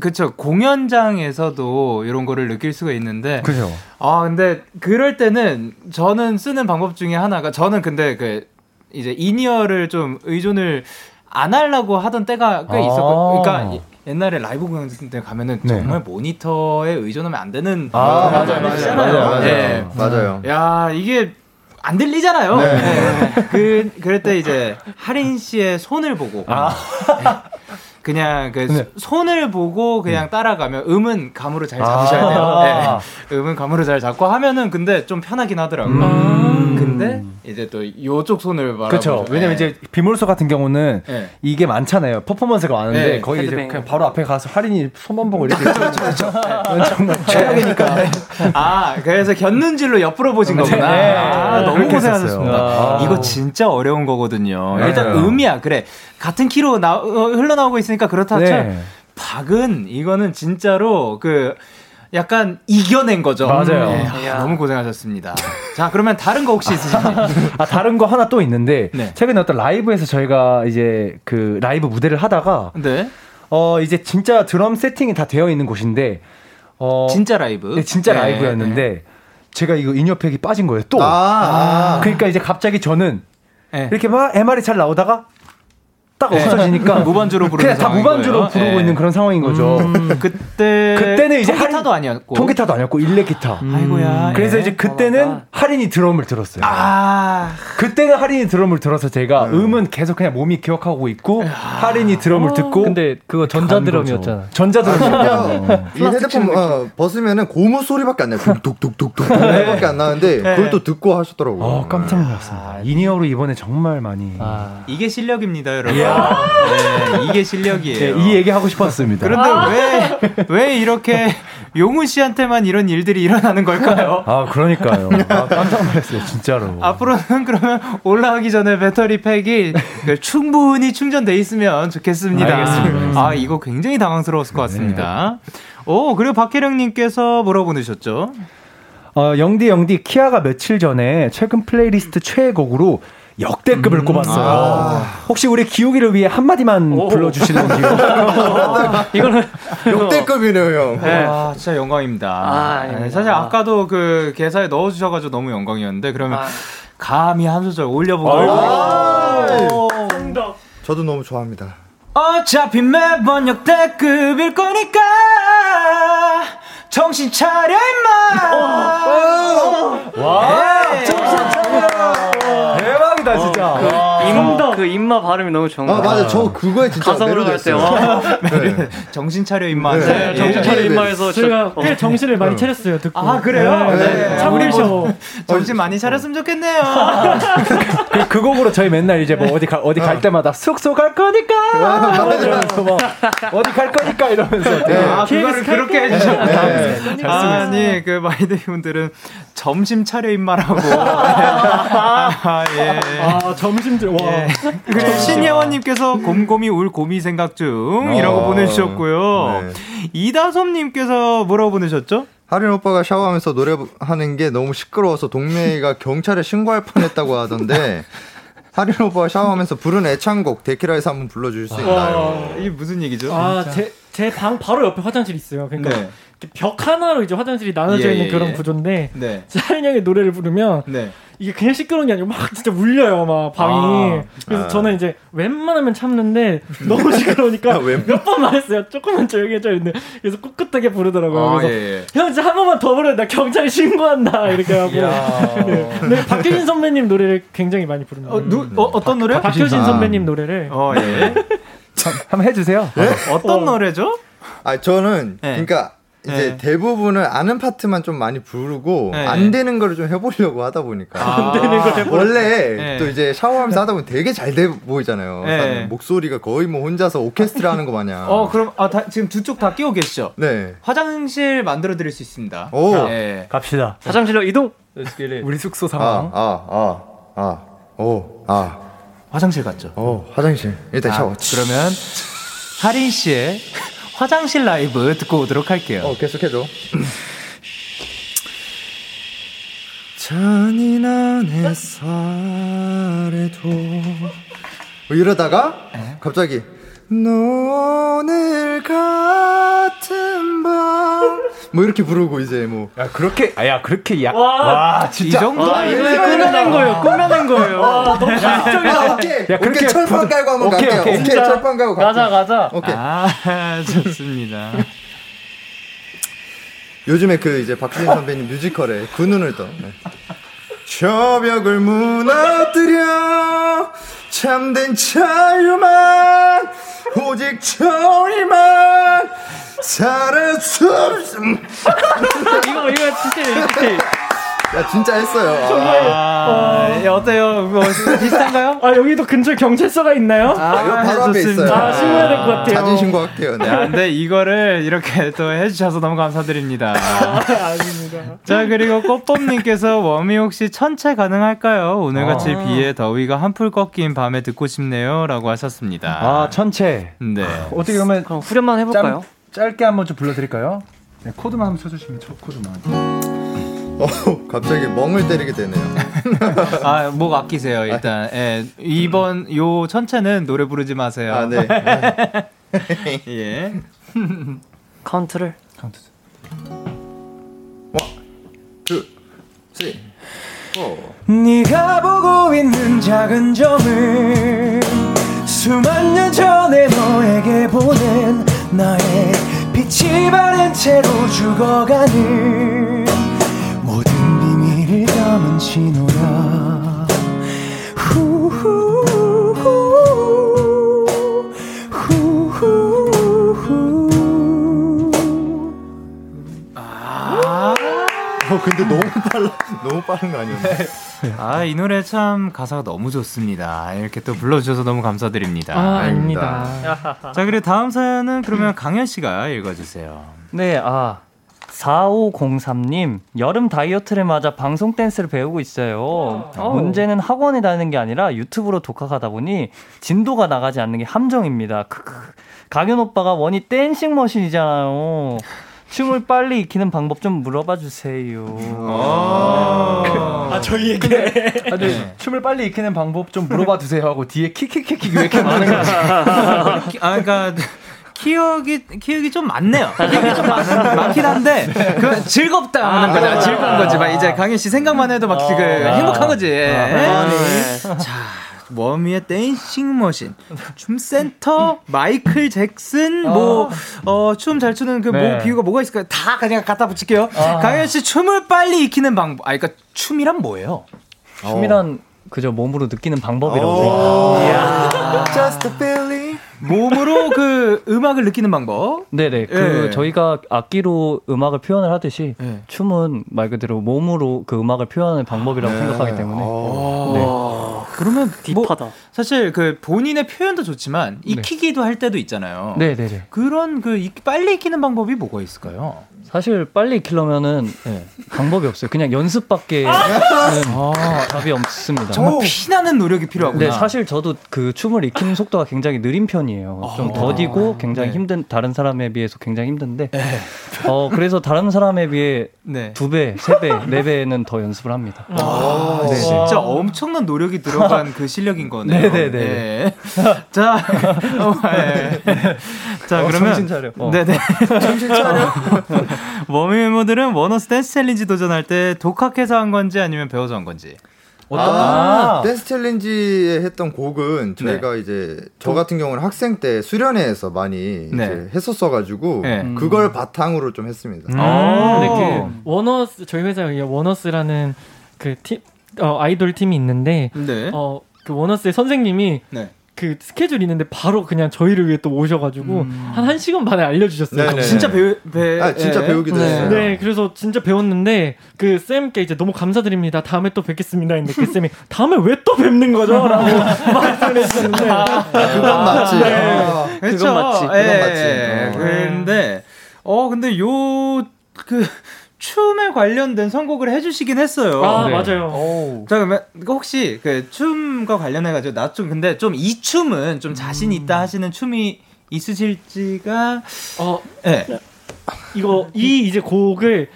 그쵸 공연장에서도 이런 거를 느낄 수가 있는데 그죠. 아 근데 그럴 때는 저는 쓰는 방법 중에 하나가 저는 근데 그 이제 in-ear를 좀 의존을 안 하려고 하던 때가 꽤 아. 있었고 그러니까 이- 옛날에 라이브 공연 때 가면은 네. 정말 모니터에 의존하면 안 되는 아, 맞아요, 맞아요. 맞아요, 맞아요. 네. 맞아요. 야 이게 안 들리잖아요. 네. 네. 그 그럴 때 이제 하린 씨의 손을 보고 아. 그냥 그 네. 손을 보고 그냥 따라가면 음은 감으로 잘 아. 잡으셔야 돼요. 네. 음은 감으로 잘 잡고 하면은 근데 좀 편하긴 하더라고요. 음. 근데 이제 또 요쪽 손을 바라보죠. 그렇죠. 왜냐면 네. 이제 비몰소 같은 경우는 네. 이게 많잖아요. 퍼포먼스가 많은데 네. 거기 이제. 그냥 바로 앞에 가서 할인이 손만 보고 이렇게 그렇죠. 정말 최악이니까. 아 그래서 곁눈질로 옆으로 보신 거구나. 네. 아, 너무 고생하셨습니다. 아. 이거 진짜 어려운 거거든요. 일단 음이야 그래 같은 키로 나, 어, 흘러나오고 있으니까 그렇다 쳐. 네. 박은 이거는 진짜로 그 약간 이겨낸 거죠. 맞아요. 네, 아, 너무 고생하셨습니다. 자, 그러면 다른 거 혹시 있으신가요? 아 다른 거 하나 또 있는데 네. 최근에 어떤 라이브에서 저희가 이제 그 라이브 무대를 하다가 네. 어 이제 진짜 드럼 세팅이 다 되어 있는 곳인데 어 진짜 라이브. 네, 진짜 네, 라이브였는데 제가 이거 in-ear pack이 빠진 거예요 또. 아, 그러니까 이제 갑자기 저는 네. 이렇게 막 MR이 잘 나오다가 딱 네. 없어지니까 무반주로 부르는 그냥 다 무반주로 거예요. 부르고 네. 있는 그런 상황인 거죠. 음, 그때 그때는 이제 통기타도 아니었고. 통기타도 아니었고 일렉 기타. 아이고야. 그래서 예. 이제 그때는 하린이 드럼을 들었어요. 아, 그때는 하린이 드럼을 들어서 제가 음 은 계속 그냥 몸이 기억하고 있고 하린이 드럼을 듣고 근데 그거 전자 드럼이었잖아. 전자 드럼이었잖아. 이 헤드폰 어, 벗으면은 고무 소리밖에 안 나요. 뚝뚝뚝뚝뚝밖에 안 나는데 그걸 또 듣고 하셨더라고요. 어, 깜짝 놀랐습니다. in-ear로 이번에 정말 많이 아, 이게 실력입니다, 여러분. 네, 이게 네, 실력이에요. 이 얘기 하고 싶었습니다. 그런데 왜, 왜 이렇게 용훈 씨한테만 이런 일들이 일어나는 걸까요? 아 그러니까요. 아, 깜짝 놀랐어요, 진짜로. 앞으로는 그러면 올라가기 전에 배터리 pack이 그 충분히 충전돼 있으면 좋겠습니다. 알겠습니다. 아, 이거 굉장히 당황스러웠을 것 같습니다. 오, 그리고 박혜령님께서 뭐라고 보내셨죠? 어, 영디 영디 키아가 며칠 전에 최근 플레이리스트 최애곡으로 역대급을 꼽았어요. 혹시 우리 기욱이를 위해 한 마디만 불러주시는지요? 이거는 역대급이네요, 형. 아, 진짜 영광입니다. 아, 네. 사실 아까도 그 개사에 넣어주셔가지고 너무 영광이었는데 그러면 아. 감히 한 소절 올려보고 저도 너무 좋아합니다. 어차피 매번 역대급일 거니까 정신 차려 임마 와 정신 대박이다 진짜. 임, 그 임마 발음이 너무 좋은 아, 거 맞아. 저 그거에 진짜 가성으로 갈 때, 매료됐어요. 와. 네. 정신 차려 임마 네, 네, 정신 차려 네, 임마에서 저희가 저- 꽤 어. 정신을 많이 차렸어요 듣고. 아, 그래요? 네. 네. 참으셔. 정신 많이 차렸으면 좋겠네요 그, 그 곡으로 저희 맨날 이제 뭐 어디 가, 어디 갈 때마다 숙소 갈 거니까 이러면서 막 어디 갈 거니까 이러면서 아 그거를 그렇게 해 주셨구나 네. 아니 그 마이데이 분들은 점심 차려 임마라고 아, 예. 아 점심들 와. 예. 그리고 신예원님께서 곰곰이 울 고미 생각 중 이라고 어, 보내주셨고요. 네. 이다솜님께서 뭐라고 보내셨죠? 하린 오빠가 샤워하면서 노래하는 게 너무 시끄러워서 동네가 경찰에 신고할 뻔했다고 하던데 하린 오빠가 샤워하면서 부른 애창곡 데키라에서 한번 불러주실 수 있나요? 이게 무슨 얘기죠? 아제 제 방 바로 옆에 화장실 있어요. 그러니까 네. 이렇게 벽 하나로 이제 화장실이 나눠져 예, 있는 예, 그런 예. 구조인데 네. 사인 형의 노래를 부르면 네. 이게 그냥 시끄러운 게 아니고 막 진짜 울려요 막 방이 아. 그래서 아. 저는 이제 웬만하면 참는데 너무 시끄러우니까 몇 번 말했어요 조금만 조용히 해줘 했는데 그래서 꿋꿋하게 부르더라고요 아, 그래서 예, 예. 형 진짜 한 번만 더 부르면 나 경찰에 신고한다 이렇게 하고 네. 근데 박효신 선배님 노래를 굉장히 많이 부릅니다 어, 누, 어, 어떤 노래? 박효신 아. 선배님 노래를 어, 예. 한번 해주세요. 어떤 노래죠? 아 저는 네. 그러니까 이제 네. 대부분은 아는 파트만 좀 많이 부르고 네. 안 되는 거를 좀 해보려고 하다 보니까 안 되는 걸 해보려고. 원래 네. 또 이제 샤워하면서 하다 보면 되게 잘 돼 보이잖아요. 네. 목소리가 거의 뭐 혼자서 오케스트라 하는 거 마냥. 어, 그럼 아, 다, 지금 두 쪽 다 끼고 계시죠? 네. 화장실 만들어 드릴 수 있습니다. 오. 예. 갑시다. 화장실로 이동. 우리 숙소 아, 상황. 아, 아, 아, 오, 아, 화장실 갔죠. 오, 화장실. 일단 아, 샤워. 그러면 하린 씨의 화장실 라이브 듣고 오도록 할게요. 어, 계속해줘. 잔인한 햇살에도 뭐 이러다가 갑자기 너늘 같은 밤 뭐 이렇게 부르고 이제 뭐 야 그렇게 아야 그렇게 야. 와, 와 진짜. 이 정도? 아, 이거 꾸며낸 거예요 꾸며낸 거예요 아, 오케이 야, 그렇게 오케이 철판 부르- 깔고 한번 오케이, 갈게요 오케이. 오케이, 진짜. 철판 깔고 가자 갈게요 가자 오케이 아, 좋습니다. 요즘에 그 이제 박수진 선배님 뮤지컬에 그 눈을 떠. 네. 저 벽을 무너뜨려 참된 자유만 오직 저희만 살아 숨. 이거 이거 진짜 진짜 야 진짜 했어요. 아, 예, 어때요? 뭐, 비슷한가요? 아 여기도 근처에 경찰서가 있나요? 아, 이거 바로 앞에 좋습니다. 있어요. 아, 신고해야 될 것 같아요. 자진 신고할게요. 네. 야, 근데 이거를 이렇게 또 해주셔서 너무 감사드립니다. 아 닙니다. 자, 그리고 꽃봄님께서 웜이 혹시 천체 가능할까요? 오늘같이 아. 비에 더위가 한풀 꺾인 밤에 듣고 싶네요. 라고 하셨습니다. 아 천체. 네. 어떻게 그러면 그럼 후렴만 해볼까요? 짧, 짧게 한번 좀 불러드릴까요? 네, 코드만 한번 쳐주시면 첫 코드만. 어, 갑자기 멍을 때리게 되네요. 아, 목 아끼세요, 일단. 예. 이번 요 천체는 노래 부르지 마세요. 아, 네. 예. 카운트를 카운트. two, three, four. 네가 보고 있는 작은 점을 수만 년 전에 너에게 보낸 나의 빛이 바랜 채로 죽어가는 모든 비밀을 담은 신호야 후후후 후후후 어, 근데 너무 빨라. 너무 빠른 거 아니었나요? 아, 이 노래 참 가사가 너무 좋습니다. 이렇게 또 불러주셔서 너무 감사드립니다. 아, 아닙니다. 자, 그리고 다음 사연은 그러면 강현 씨가 읽어주세요. 네, 아. 4503님, 여름 다이어트를 맞아 방송 댄스를 배우고 있어요. 문제는 학원에 다니는 게 아니라 유튜브로 독학하다 보니 진도가 나가지 않는 게 함정입니다. 크크. 강현 오빠가 원이 댄싱 머신이잖아요. 춤을 빨리 익히는 방법 좀 물어봐 주세요. 아, 저희에게. 아, 네. 춤을 빨리 익히는 방법 좀 물어봐 주세요 하고 뒤에 킥킥킥킥 왜 이렇게 많은 거야? 키- 아, 그러니까 키읔이 키읔이 좀 많네요. 키읔이 좀 많은, 많긴 한데 그 즐겁다 하는 거죠. 즐거운 거지. 막 이제 강현 씨 생각만 해도 막 지금 행복한 거지. 자. 원위의 dancing machine, 춤 센터, 마이클 잭슨, 뭐, 어, 춤 잘 추는 그뭐 네. 비유가 뭐가 있을까요? 다 그냥 갖다 붙일게요. 강현 씨 춤을 빨리 익히는 방법. 아, 그러니까 춤이란 뭐예요? 춤이란 그저 몸으로 느끼는 방법이라고 어. feeling. 몸으로 그 음악을 느끼는 방법. 네네. 그 예. 저희가 악기로 음악을 표현을 하듯이 예. 춤은 말 그대로 몸으로 그 음악을 표현하는 방법이라고 생각하기 때문에 네. 그러면 뭐 딥하다. 사실 그 본인의 표현도 좋지만 익히기도 할 때도 있잖아요. 네네네. 그런 그 익- 빨리 익히는 방법이 뭐가 있을까요? 사실 빨리 익히려면은 네. 방법이 없어요. 그냥 연습밖에 는 답이 없습니다. 정말 피나는 노력이 필요하구나. 네, 사실 저도 그 춤을 익히는 속도가 굉장히 느린 편이에요. 좀 더디고 굉장히 네. 힘든 다른 사람에 비해서 굉장히 힘든데, 어 그래서 다른 사람에 비해 네. 두 배, 세 배, 네 배는 더 연습을 합니다. 아, 네. 진짜 엄청난 노력이 들어간 그 실력인 거네요. 네 네네. 네. 자, 어, 네. 자 어, 그러면 정신 차려. 어. 네 네. 정신 차려. 워미 멤버들은 원어스 댄스 챌린지 도전할 때 독학해서 한 건지 아니면 배워서 한 건지. 아, 댄스 챌린지에 했던 곡은 저희가 네. 이제 저 같은 경우는 학생 때 수련회에서 많이 네. 이제 했었어가지고 네. 그걸 바탕으로 좀 했습니다. 아. 근데 그 원어스 저희 회사에 원어스라는 그 팀 어, 아이돌 팀이 있는데 네. 어그 워너스의 선생님이 네. 그 스케줄 있는데 바로 그냥 저희를 위해 또 오셔가지고 한 1시간 반에 알려주셨어요. 네네. 진짜 배우 배. 아, 진짜 예. 배우기도 네. 했어요. 네, 그래서 진짜 배웠는데 그 쌤께 이제 너무 감사드립니다. 다음에 또 뵙겠습니다. 했는데 그 쌤이 다음에 왜 또 뵙는 거죠? 라고 말씀을 해주셨는데 그건 맞지. 네. 아, 그렇죠. 그건 맞지. 예, 그건 맞지. 예. 어. 근데 어 근데 요 그 춤에 관련된 선곡을 해주시긴 했어요. 아 네. 맞아요. 자 그러면 혹시 그 춤과 관련해 가지고 나 좀 근데 좀 이 춤은 좀 자신 있다 하시는 춤이 있으실지가 어 예. 이거 이 이제 곡을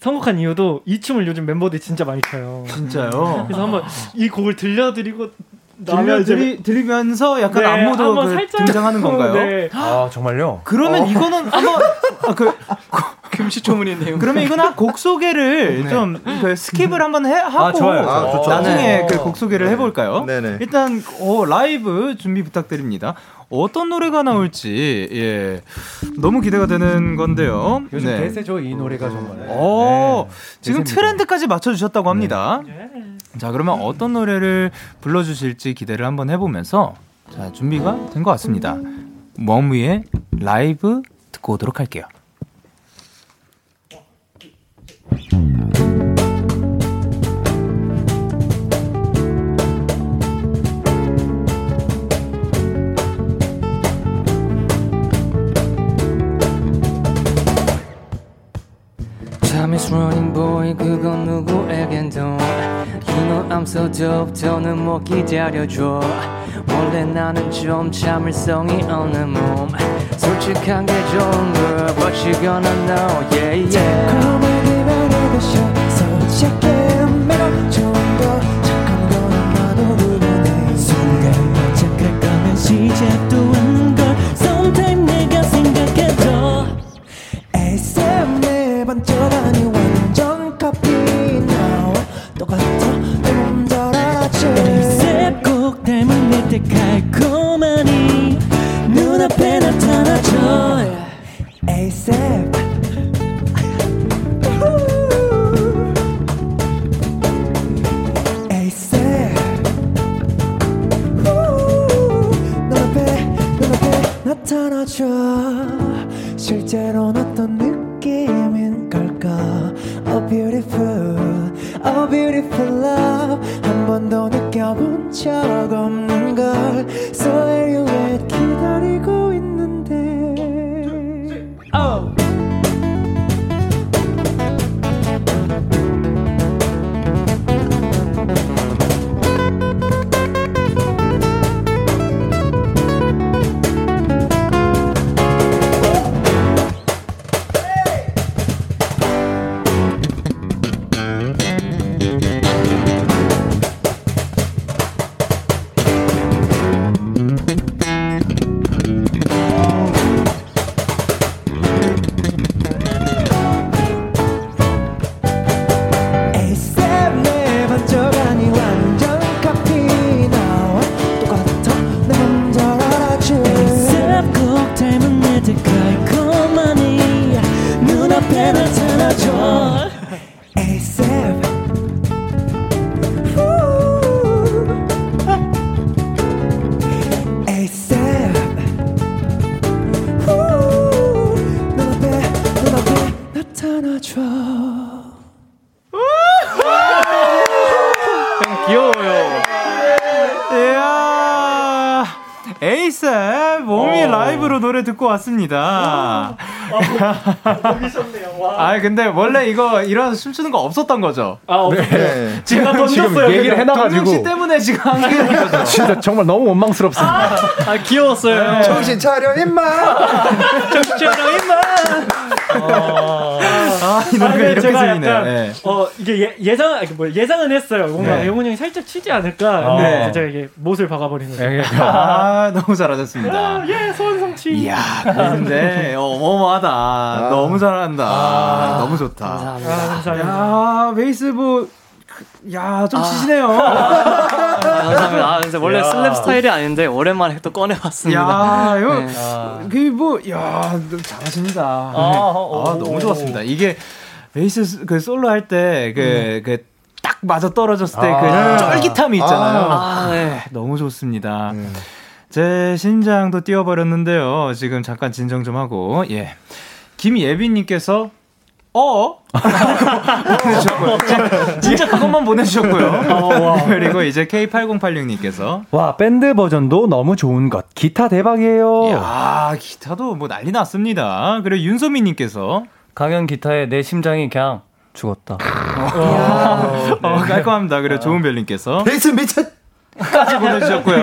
선곡한 이유도 이 춤을 요즘 멤버들이 진짜 많이 춰요. 진짜요. 그래서 한번 이 곡을 들려드리고 들려 들리면서 약간 네, 안무도 그 등장하는 건가요? 네. 아 정말요? 그러면 이거는 한번 아, 그 금시초문이네요. 그러면 이거는 곡 소개를 좀그 skip을 한번 해 하고 아, 좋아요. 아, 좋죠. 나중에 어. 그곡 소개를 해볼까요? 네네. 일단 어, 라이브 준비 부탁드립니다. 어떤 노래가 나올지 예 너무 기대가 되는 건데요. 요즘 네. 대세죠 이 노래가 정말. 어, 네, 지금 대세입니다. 트렌드까지 맞춰주셨다고 합니다. 자, 그러면 어떤 노래를 불러주실지 기대를 한번 해보면서 자, 준비가 된 것 같습니다. 머무의 라이브 듣고 오도록 할게요. Boy 그건 누구에겐도. You know I'm so dope. 더는 못 기다려줘. 원래 나는 좀 참을성이 없는 몸. 솔직한 게 좋은 걸 But you gonna know yeah yeah. 달콤하기만 해도 솔직해 왔습니다. 아, 근데 원래 이거 이런 춤추는 거 없었던 거죠? 아, 없- 네. 제가 지금 던졌어요. 얘기를. 해놔가지고 씨 때문에 지금 된 거죠. 진짜 정말 너무 원망스럽습니다. 아 귀여웠어요 정신 차려 임마. 아, 이 노래가 아니, 이렇게 제가 들리네요. 약간 네. 어 이게 예, 예상 아니, 뭐 예상은 했어요. 뭔가 네. 영훈 형이 살짝 치지 않을까. 네. 근데 제가 이게 못을 박아버린 거죠. 아, 너무 잘하셨습니다. 예, 소원성취. 이야, 근데 어마어마하다. 너무 잘한다. 너무 좋다. 아, 감사합니다. 야, 베이스 뭐, 야, 좀 치시네요. 아, 감사합니다 아 근데 원래 야. 슬랩 스타일이 아닌데 오랜만에 또 꺼내봤습니다 야, 이거, 네. 그, 뭐, 야, 잘하십니다. 아, 어, 너무 좋았습니다. 이게, 베이스 스- 그 솔로 할 때, 그, 그, 딱 맞아 떨어졌을 때, 아. 그 쫄깃함이 있잖아요. 아, 네. 너무 좋습니다. 제 신장도 띄워버렸는데요. 지금 잠깐 진정 좀 하고, 예. 김예빈님께서, 어? 보내주셨고요. 진짜, 진짜 그것만 보내주셨고요. 그리고 이제 K8086님께서, 와 밴드 버전도 너무 좋은 것. 기타 대박이에요. 야 기타도 뭐 난리 났습니다. 그리고 윤소민님께서, 강현 기타에 내 심장이 그냥 죽었다. 어, 깔끔합니다. 그리고 좋은 별님께서, 베이스 미쳤. 까지 보내주셨고요.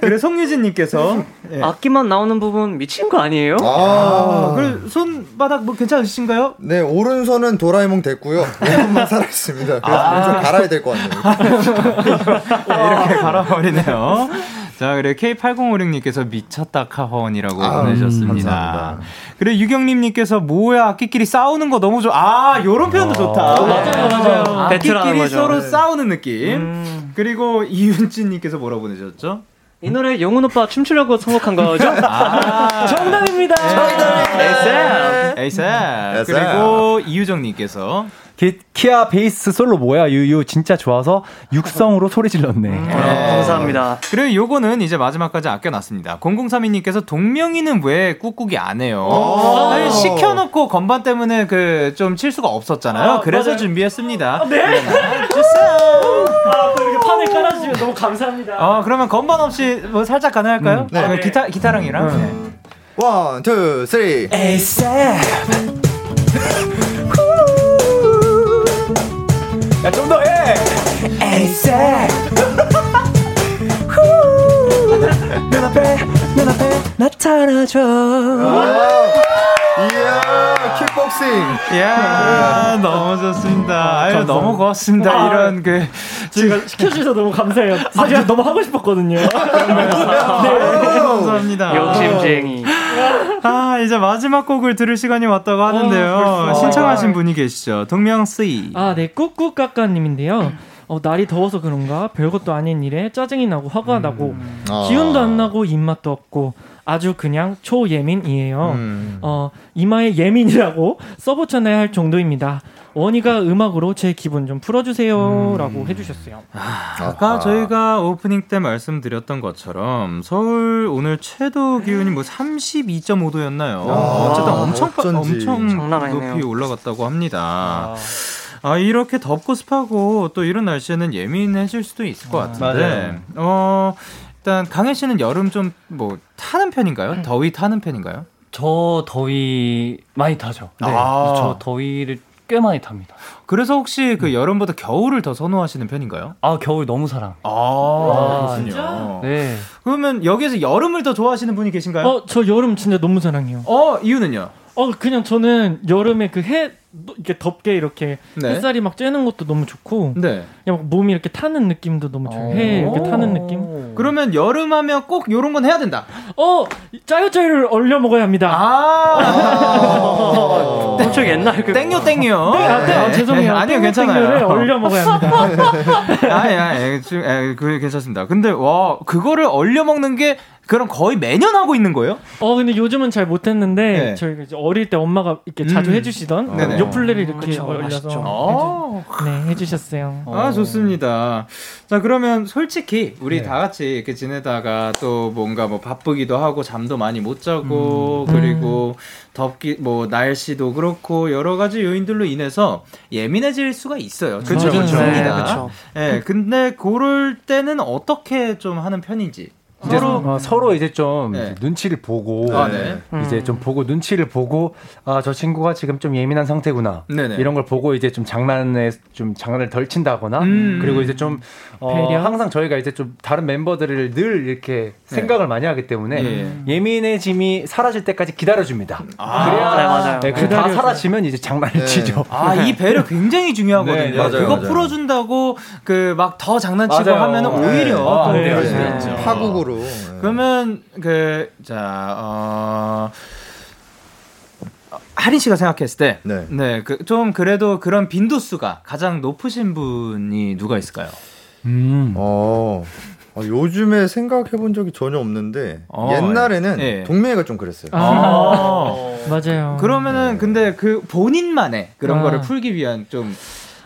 그리고 송유진님께서, 예. 악기만 나오는 부분 미친 거 아니에요? 아, 아. 그리고 손바닥 뭐 괜찮으신가요? 네, 오른손은 도라에몽 됐고요. 왼손만 살아있습니다. 그래서 왼손 갈아야 될 것 같네요. 이렇게 갈아버리네요. 자, 그리고 K8056님께서 미쳤다 카헌이라고 아, 보내주셨습니다. 감사합니다. 그리고 유경님님께서 뭐야 악기끼리 싸우는 거 너무 좋아. 아, 요런 표현도 좋다. 맞아요, 맞아요. 배틀하는 악기끼리. 서로 네. 싸우는 느낌. 그리고 이윤진님께서 뭐라고 보내셨죠? 이 노래 영훈 오빠 춤추려고 선곡한 거죠? 아, 정답입니다. 에이셉. 에이셉. 그리고 이유정님께서 기, 키아 베이스 솔로 뭐야 유유 진짜 좋아서 육성으로 소리 질렀네. 아, 감사합니다. 그리고 요거는 이제 마지막까지 아껴놨습니다. 0032님께서 동명이는 왜 꾹꾹이 안 해요? 사실 시켜놓고 건반 때문에 그 좀 칠 수가 없었잖아요. 아, 그래서 맞아요. 준비했습니다. 네. 아, 또 이렇게 판을 깔아주시면 너무 감사합니다. 어 그러면 건반 없이 뭐 살짝 가능할까요? 네. 어, 기타 기타랑이랑. 네. one, two, three. 야 좀 더 해. 눈앞에 눈앞에 나타나줘 이야, 킥복싱. 이야, 너무 좋습니다. 아유, 너무 고맙습니다. 아, 이런 그. 제가 시켜주셔서 너무 감사해요. 사실 너무 하고 싶었거든요. 네. 감사합니다. 욕심쟁이. 아, 이제 마지막 곡을 들을 시간이 왔다고 하는데요. 어. 신청하신 분이 계시죠. 동명씨. 아, 네, 꾹꾹까까님인데요. 어, 날이 더워서 그런가 별것도 아닌 일에 짜증이 나고 화가 나고 아. 기운도 안 나고 입맛도 없고 아주 그냥 초예민이에요. 음. 어, 이마에 예민이라고 써붙여내야 할 정도입니다. 원희가 음악으로 제 기분 좀 풀어주세요라고 해주셨어요. 아까 저희가 오프닝 때 말씀드렸던 것처럼 서울 오늘 최도 기온이 뭐 32.5도였나요? 어쨌든 엄청 빠-. 엄청. 높이 올라갔다고 합니다. 아 이렇게 덥고 습하고 또 이런 날씨에는 예민해질 수도 있을 것 같은데. 어 일단 강현 씨는 여름 좀 뭐 타는 편인가요? 더위 타는 편인가요? 저 더위 많이 타죠. 네. 아. 저 더위를 꽤 많이 탑니다. 그래서 혹시 그 여름보다 겨울을 더 선호하시는 편인가요? 아 겨울 너무 사랑. 아, 그렇군요. 네. 그러면 여기에서 여름을 더 좋아하시는 분이 계신가요? 어, 저 여름 진짜 너무 사랑해요. 어, 이유는요? 어, 그냥 저는 여름에 그 해, 이렇게 덥게 이렇게 네. 햇살이 막 쬐는 것도 너무 좋고, 네. 그냥 막 몸이 이렇게 타는 느낌도 너무 좋아요. 해 이렇게 타는 느낌. 그러면 여름 하면 꼭 요런 건 해야 된다. 어, 짜요짜요를 얼려 먹어야 합니다. 아. 엄청 옛날 그 땡요 땡요. 네, 아, 네, 아, 죄송해요. 아니요, 괜찮아요. 얼려 먹어야 합니다. 아니, 아니, 그 괜찮습니다. 근데 와, 그거를 얼려 먹는 게 그럼 거의 매년 하고 있는 거예요? 어, 근데 요즘은 잘 못했는데, 네. 저희가 이제 어릴 때 엄마가 이렇게 자주 음. 해주시던 네네. 요플레를 이렇게 그쵸. 어. 해주, 네, 해주셨어요. 아, 좋습니다. 자, 그러면 솔직히 우리 다 같이 이렇게 지내다가 또 뭔가 뭐 바쁘기도 하고 잠도 많이 못 자고 그리고 덥기 뭐 날씨도 그렇고 여러 가지 요인들로 인해서 예민해질 수가 있어요. 그쵸, 그쵸. 충분합니다. 네. 예, 근데 그럴 때는 어떻게 좀 하는 편인지. 이제 서로 어, 서로 이제 좀 네. 눈치를 보고 아, 네. 이제 좀 보고 눈치를 보고 아 저 친구가 지금 좀 예민한 상태구나 네네. 이런 걸 보고 이제 좀 장난에 좀 장난을 덜 친다거나 음. 그리고 이제 좀 어, 배려? 항상 저희가 이제 좀 다른 멤버들을 늘 이렇게 생각을 많이 하기 때문에 예. 예민해짐이 사라질 때까지 기다려줍니다. 아, 그래야 네, 맞아요. 네, 그리고 다. 사라지면 이제 장난을 네. 치죠. 아, 이 배려 굉장히 중요하거든요. 네, 맞아요, 그거 맞아요. 풀어준다고 그 막 더 장난치고 맞아요. 하면은 네. 오히려 아, 더 네, 그럴 수도 네. 네. 그러면 그 자, 어 하린 씨가 생각했을 때, 네. 네, 그 좀 그래도 그런 빈도수가 가장 높으신 분이 누가 있을까요? 음. 어, 어, 요즘에 생각해 본 적이 전혀 없는데 어, 옛날에는 예. 동맹이가 좀 그랬어요. 아, 맞아요. 그러면은 근데 그 본인만의 그런 아. 거를 풀기 위한 좀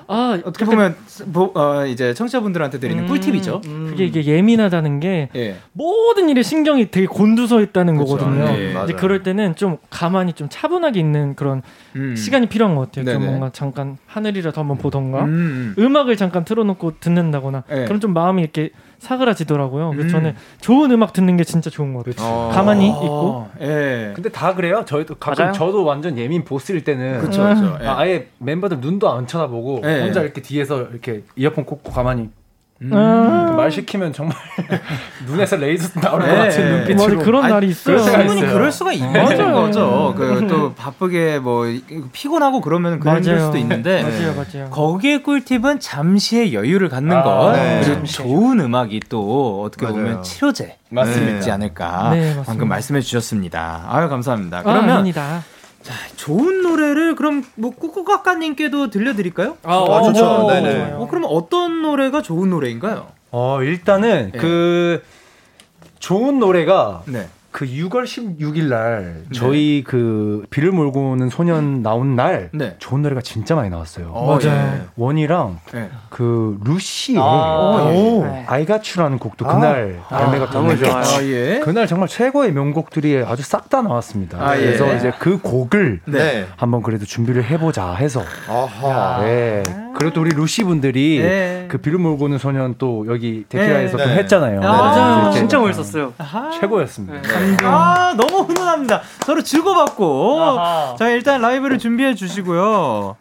아, 어떻게 보면 보- 어, 이제 청취자분들한테 드리는 음, 꿀팁이죠. 그게 이게 예민하다는 게 예. 모든 일에 신경이 되게 곤두서 있다는 그쵸. 거거든요. 네, 이제 맞아요. 그럴 때는 좀 가만히 좀 차분하게 있는 그런 음. 시간이 필요한 것 같아요. 좀. 뭔가 잠깐 하늘이라도 한번 보던가 음. 음. 악을 잠깐 틀어놓고 듣는다거나 네. 그럼 좀 마음이 이렇게 사그라지더라고요. 그래서 음. 저는 좋은 음악 듣는 게 진짜 좋은 것 같아요. 어. 가만히 어, 있고 예. 근데 다 그래요. 저희도 가끔 맞아요. 저도 완전 예민 보스일 때는 그쵸, 그쵸. 예. 아, 아예 멤버들 눈도 안 쳐다보고 예. 혼자 이렇게 뒤에서 이렇게 이어폰 꽂고 가만히 음. 말 시키면 정말 눈에서 레이저 나올 것 네. 같은 맞아 눈빛으로 그런 아니, 날이 있어요. 충분히 있어요. 그럴 수가 있는 거죠. 그 또 바쁘게 뭐 피곤하고 그러면 그럴 맞아요. 수도 있는데 맞아요, 맞아요. 거기에 꿀팁은 잠시의 여유를 갖는 아, 것 네. 그리고 좋은 음악이 또 어떻게 맞아요. 보면 치료제 맞습니다. 있지 않을까 네, 맞습니다. 방금 말씀해 주셨습니다. 아유 감사합니다. 아, 그러면 아 닙니다. 좋은 노래를 그럼 뭐 꾸꾸까까님께도 들려드릴까요? 아, 아, 좋죠. 어, 네네. 어, 그러면 어떤 노래가 좋은 노래인가요? 어 일단은 네. 그 좋은 노래가 네. 그 6월 16일 날 저희 그 비를 몰고 오는 소년 나온 날 네. 좋은 노래가 진짜 많이 나왔어요. 어, 맞아요. 원이랑 네. 그 루시의 아, 오, 네. I Got You라는 곡도 그날 발매가 너무 됐는데 좋아요. 아, 예. 그날 정말 최고의 명곡들이 아주 싹 다 나왔습니다. 아, 예. 그래서 이제 그 곡을 네. 한번 그래도 준비를 해보자 해서 아하. 네. 그리고 또 우리 루시 분들이 네. 그 비를 몰고 오는 소년 또 여기 데키라에서 네. 또 네. 했잖아요. 아, 네. 이제 진짜 멋있었어요. 아하. 최고였습니다. 아 너무 훈훈합니다. 서로 즐거웠고 아하. 자 일단 라이브를 준비해 주시고요.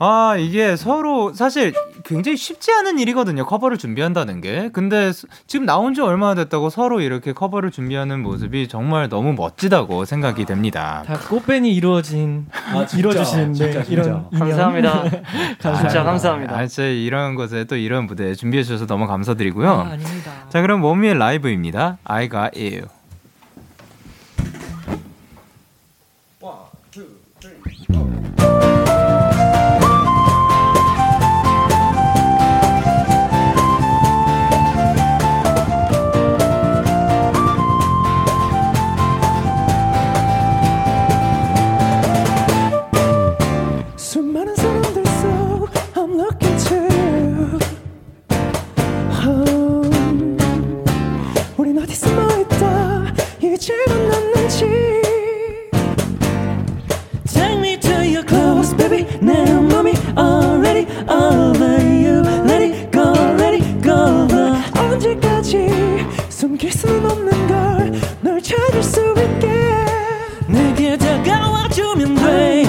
아 이게 서로 사실 굉장히 쉽지 않은 일이거든요. 커버를 준비한다는 게. 근데 스- 지금 나온 지 얼마나 됐다고 서로 이렇게 커버를 준비하는 모습이 정말 너무 멋지다고 생각이 됩니다. 다 꽃밴이 이루어진 이루어주시는데 이런 인연. 감사합니다. 진짜 감사합니다. 아, 진짜 이런 것에 또 이런 무대 준비해 주셔서 너무 감사드리고요. 아, 아닙니다. 자, 그럼 모미의 라이브입니다. I got you. 내 맘이 already over you Let it go let it go 언제까지 숨길 수는 없는 걸 널 찾을 수 있게 내게 다가와주면 돼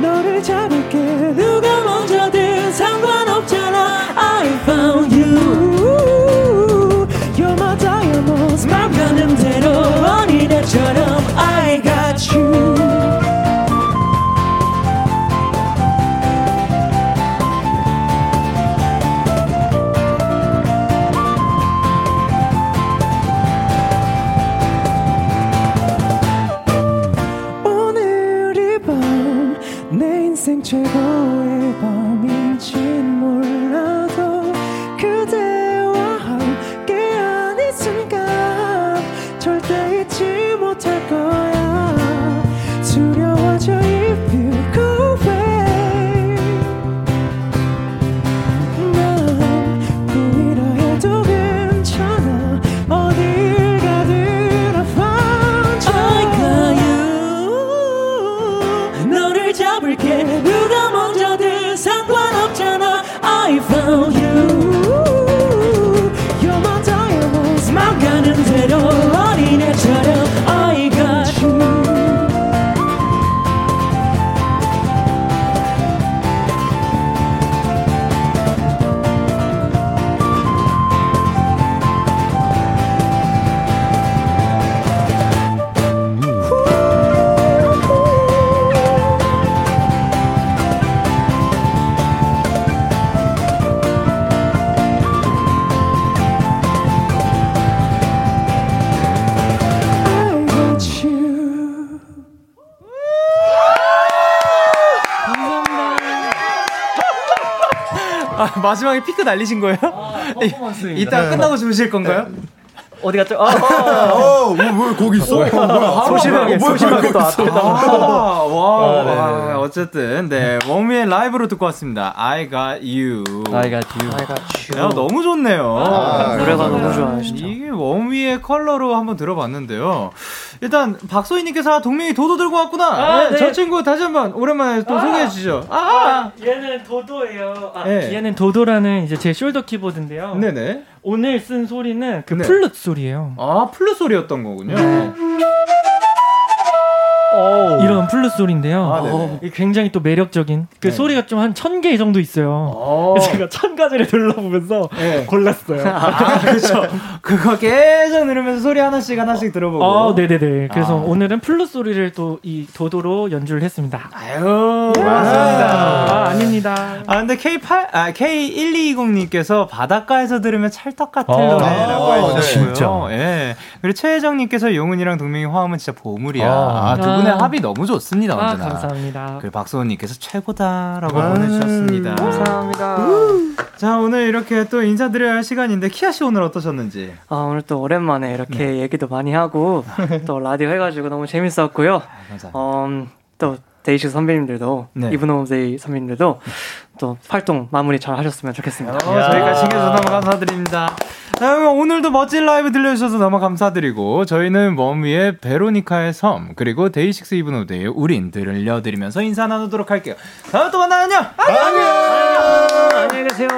너를 잡을게 누가 먼저든 상관없잖아 I found you You're my diamonds 맘 가는 대로 어린애처럼 마지막에 피크 날리신 거예요? 이따 끝나고 주무실 건가요? 어디 갔죠? 아, 어, 뭐, 뭐, 거기 있어? 뭐야? 소심하게, 소심하게 또 있어? 아, 와, 아. 와, 어쨌든, 네. 워미의 라이브로 듣고 왔습니다. I got you. I got you. 야, 너무 좋네요. 아, 노래가 감사합니다. 너무 좋아요, 진짜. 이게 워미의 컬러로 한번 들어봤는데요. 일단, 박소희님께서 아, 동명이 도도 들고 왔구나. 아, 네. 저 친구 다시 한번 오랜만에 또 소개해 주시죠. 아, 아, 얘는 도도예요. 아, 네. 얘는 도도라는 이제 제 shoulder 키보드인데요. 네네. 오늘 쓴 소리는 그 네. 플룻 소리예요. 아, 플룻 소리였던 거군요. 이런 플룻 소리인데요. 아, 굉장히 또 매력적인 그 네. 소리가 좀 한 천 개 정도 있어요. 어. 제가 천 가지를 둘러보면서 네. 골랐어요. 아, 그렇죠. 그거 계속 들으면서 소리 하나씩 하나씩 들어보고. 아, 네네네. 그래서 아. 오늘은 플룻 소리를 또 이 도도로 연주를 했습니다. 아유, 고맙습니다. 아, 아닙니다. 아, 근데 K8, 아, K1220님께서 바닷가에서 들으면 찰떡 같은 아, 노래라고 아, 해주셨고요. 진짜. 예. 그리고 최혜정님께서 용은이랑 동명이 화음은 진짜 보물이야. 아. 아, 두분 의 아. 합이 너무 좋습니다, 아, 언제나. 감사합니다. 그리고 박소은님께서 최고다라고 보내주셨습니다. 감사합니다. 자, 오늘 이렇게 또 인사드려야 할 시간인데, 키아 씨 오늘 어떠셨는지. 아, 오늘 또 오랜만에 이렇게 얘기도 많이 하고 또 라디오 해가지고 너무 재밌었고요. 감사합니다. 어, 음, 또 데이식스 선배님들도 네. 이븐 오브 데이 선배님들도 또 활동 마무리 잘 하셨으면 좋겠습니다. 어, 저희가 챙겨줘서 너무 감사드립니다. 자, 그럼 오늘도 멋진 라이브 들려주셔서 너무 감사드리고, 저희는 원위의 베로니카의 섬, 그리고 데이식스 이븐 오브 데이의 우린 들려드리면서 인사 나누도록 할게요. 다음에 또 만나요, 안녕! 안녕! 안녕히 계세요.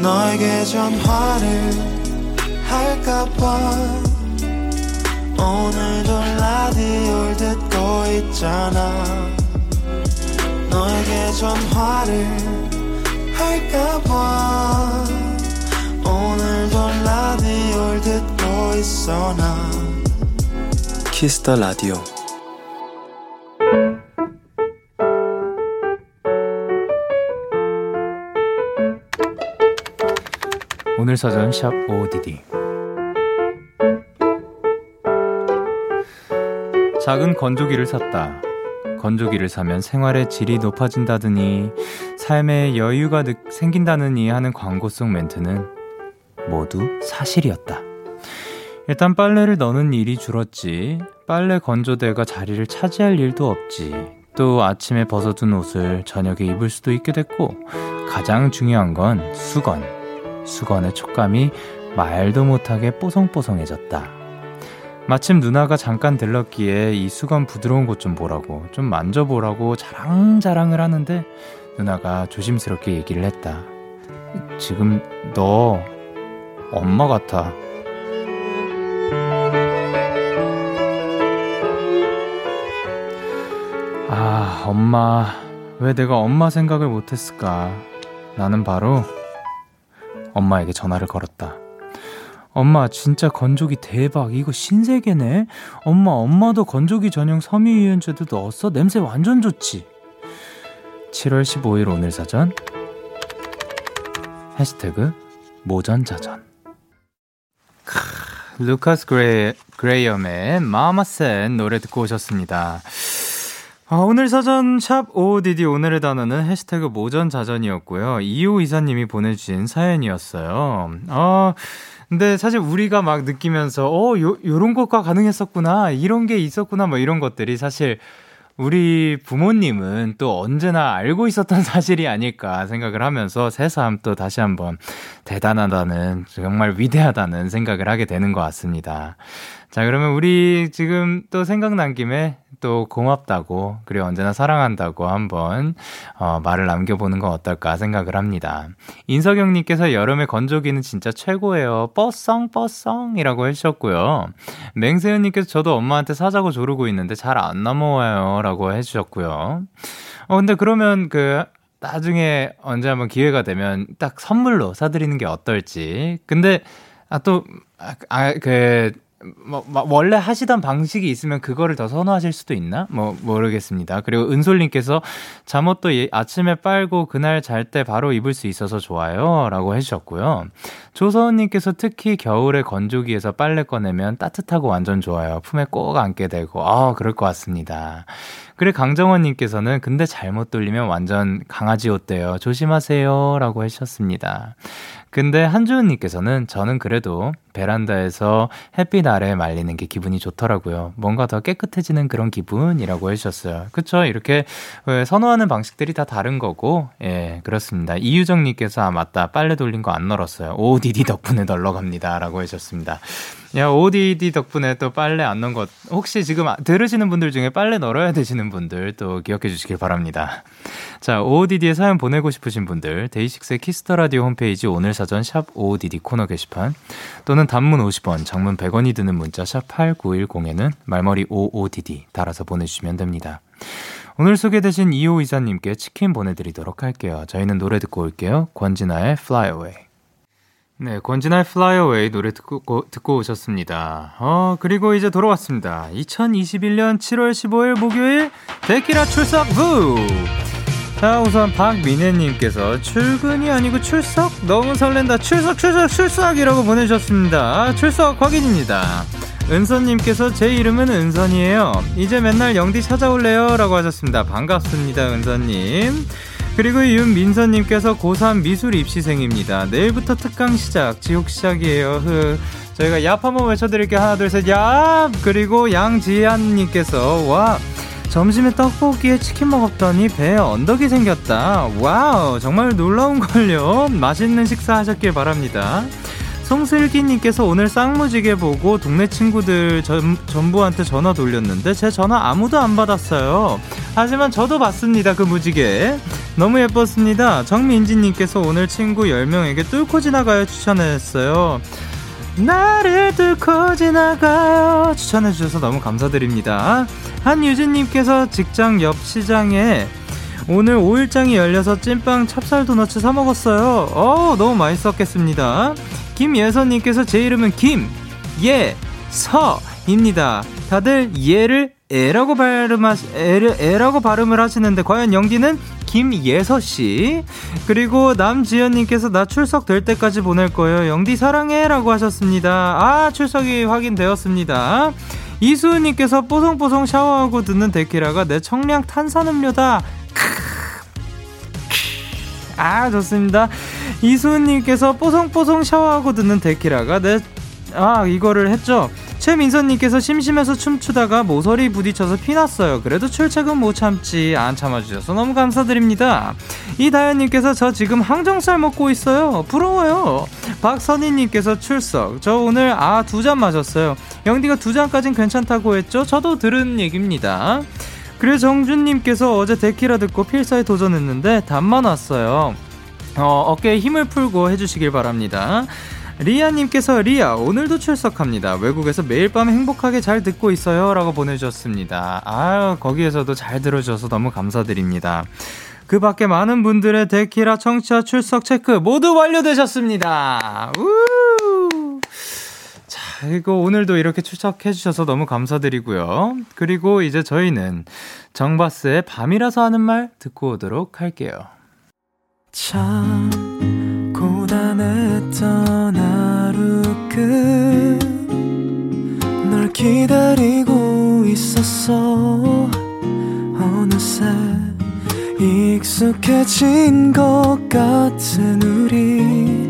너에게 전화를 할까봐 오늘도 라디오를 듣고 있잖아 전화를 할까봐 오늘도 라디오를 듣고 있어 나. 키스터 라디오 오늘 사전 샵 ODD 작은 건조기를 샀다. 건조기를 사면 생활의 질이 높아진다더니 삶에 여유가 느- 생긴다느니 하는 광고 속 멘트는 모두 사실이었다. 일단 빨래를 넣는 일이 줄었지. 빨래 건조대가 자리를 차지할 일도 없지. 또 아침에 벗어둔 옷을 저녁에 입을 수도 있게 됐고 가장 중요한 건 수건. 수건의 촉감이 말도 못하게 뽀송뽀송해졌다. 마침 누나가 잠깐 들렀기에 이 수건 부드러운 곳 좀 보라고, 좀 만져보라고 자랑자랑을 하는데 누나가 조심스럽게 얘기를 했다. 지금 너 엄마 같아. 아, 엄마. 왜 내가 엄마 생각을 못했을까? 나는 바로 엄마에게 전화를 걸었다. 엄마, 진짜 건조기 대박. 이거 신세계네? 엄마, 엄마도 건조기 전용 섬유유연제도 넣었어? 냄새 완전 좋지? 7월 15일 오늘 사전. 해시태그 모전자전. 크, 루카스 그레, 그레이엄의 마마센 노래 듣고 오셨습니다. 아, 오늘 사전 샵 OODD 오늘의 단어는 해시태그 모전자전이었고요. 이호 이사님이 보내주신 사연이었어요. 아, 근데 사실 우리가 막 느끼면서, 어, 요, 요런 것과 가능했었구나. 이런 게 있었구나. 뭐 이런 것들이 사실 우리 부모님은 또 언제나 알고 있었던 사실이 아닐까 생각을 하면서 새삼 또 다시 한번 대단하다는, 정말 위대하다는 생각을 하게 되는 것 같습니다. 자, 그러면 우리 지금 또 생각난 김에 또 고맙다고, 그리고 언제나 사랑한다고 한번, 어, 말을 남겨보는 건 어떨까 생각을 합니다. 인석영님께서 여름에 건조기는 진짜 최고예요. 뻐썽 뻐썽이라고 해주셨고요. 맹세현님께서 저도 엄마한테 사자고 조르고 있는데 잘 안 넘어와요. 라고 해주셨고요. 어, 근데 그러면 그, 나중에 언제 한번 기회가 되면 딱 선물로 사드리는 게 어떨지. 근데, 아, 또, 아, 아, 그, 뭐, 뭐, 원래 하시던 방식이 있으면 그거를 더 선호하실 수도 있나? 뭐, 모르겠습니다. 그리고 은솔님께서 잠옷도 예- 아침에 빨고 그날 잘 때 바로 입을 수 있어서 좋아요. 라고 해주셨고요. 조서은님께서 특히 겨울에 건조기에서 빨래 꺼내면 따뜻하고 완전 좋아요. 품에 꼭 안게 되고, 아, 그럴 것 같습니다. 그리고 강정원님께서는 근데 잘못 돌리면 완전 강아지 옷 돼요. 조심하세요. 라고 해주셨습니다. 근데 한주은님께서는 저는 그래도 베란다에서 햇빛 아래 말리는 게 기분이 좋더라고요. 뭔가 더 깨끗해지는 그런 기분이라고 해주셨어요. 그쵸? 이렇게 어, 선호하는 방식들이 다 다른 거고, 예, 그렇습니다. 이유정님께서 아, 맞다. 빨래 돌린 거 안 널었어요. ODD 덕분에 널러 갑니다. 라고 해주셨습니다. 야, ODD 덕분에 또 빨래 안 넣은 것, 혹시 지금 아- 들으시는 분들 중에 빨래 널어야 되시는 분들 또 기억해 주시길 바랍니다. 자, OODD에 사연 보내고 싶으신 분들, 데이식스의 키스 더 라디오 홈페이지 오늘 사전 샵 OODD 코너 게시판, 또는 단문 50원, 장문 100원이 드는 문자 샵 8910에는 말머리 OODD 달아서 보내주시면 됩니다. 오늘 소개되신 이호 이사님께 치킨 보내드리도록 할게요. 저희는 노래 듣고 올게요. 권진아의 Fly Away. 네, 권진아의 Fly Away 노래 듣고, 듣고 오셨습니다. 어, 그리고 이제 돌아왔습니다. 2021년 7월 15일 목요일 데키라 출석 후! 자, 우선 박민혜님께서 출근이 아니고 출석? 너무 설렌다. 출석, 출석, 출석이라고 보내주셨습니다. 출석 확인입니다. 은서님께서 제 이름은 은선이에요. 이제 맨날 영디 찾아올래요? 라고 하셨습니다. 반갑습니다, 은서님. 그리고 윤민서님께서 고3 미술 입시생입니다. 내일부터 특강 시작, 지옥 시작이에요. 흐. 저희가 얍 한번 외쳐드릴게요. 하나, 둘, 셋, 얍! 그리고 양지한님께서, 와, 점심에 떡볶이에 치킨 먹었더니 배에 언덕이 생겼다. 와우, 정말 놀라운걸요. 맛있는 식사 하셨길 바랍니다. 송슬기님께서 오늘 쌍무지개 보고 동네 친구들 전, 전부한테 전화 돌렸는데 제 전화 아무도 안 받았어요. 하지만 저도 봤습니다. 그 무지개. 너무 예뻤습니다. 정민지님께서 오늘 친구 10명에게 뚫고 지나가요 추천했어요. 나를 뚫고 지나가요 추천해주셔서 너무 감사드립니다. 한유진님께서 직장 옆 시장에 오늘 5일장이 열려서 찐빵 찹쌀 도넛 사 먹었어요. 어, 너무 맛있었겠습니다. 김예선님께서 제 이름은 김, 예, 서입니다. 다들 예를 에라고 발음하, 에를, 에라고 발음을 하시는데, 과연 영디는 김예서 씨. 그리고 남지연님께서 나 출석 될 때까지 보낼 거예요. 영디 사랑해라고 하셨습니다. 아, 출석이 확인되었습니다. 이수은님께서 뽀송뽀송 샤워하고 듣는 데키라가 내 청량 탄산음료다. 아 좋습니다. 이수은님께서 뽀송뽀송 샤워하고 듣는 데키라가 내 아 이거를 했죠. 최민선님께서 심심해서 춤추다가 모서리 부딪혀서 피났어요. 그래도 출첵은 못 참지 안 참아주셔서 너무 감사드립니다. 이다현님께서 저 지금 항정살 먹고 있어요. 부러워요. 박선희님께서 출석. 저 오늘 아 두 잔 마셨어요. 영디가 두 잔까진 괜찮다고 했죠. 저도 들은 얘기입니다. 그리고 정준님께서 어제 데키라 듣고 필사에 도전했는데 답만 왔어요. 어, 어깨에 힘을 풀고 해주시길 바랍니다. 리아님께서 리아 오늘도 출석합니다. 외국에서 매일 밤 행복하게 잘 듣고 있어요. 라고 보내주셨습니다. 아유 거기에서도 잘 들어주셔서 너무 감사드립니다. 그 밖에 많은 분들의 데키라 청취자 출석 체크 모두 완료되셨습니다. 우! 자, 이거 오늘도 이렇게 출석해주셔서 너무 감사드리고요. 그리고 이제 저희는 정바스의 밤이라서 하는 말 듣고 오도록 할게요. 참 고단했던 하루 끝널 기다리고 있었어 어느새 익숙해진 것 같은 우리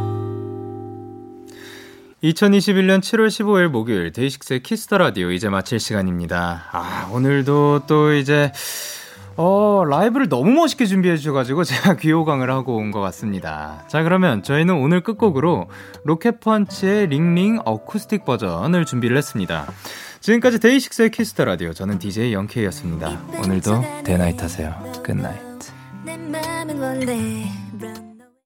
2021년 7월 15일 목요일 데이식스의 키스 더 라디오 이제 마칠 시간입니다. 아, 오늘도 또 이제 어, 라이브를 너무 멋있게 준비해 주셔가지고 제가 귀호강을 하고 온 것 같습니다. 자, 그러면 저희는 오늘 끝곡으로 로켓펀치의 Ring Ring 어쿠스틱 버전을 준비를 했습니다. 지금까지 데이식스의 키스 더 라디오 저는 DJ 영케이였습니다. 오늘도 데나잇 하세요. 끝나잇.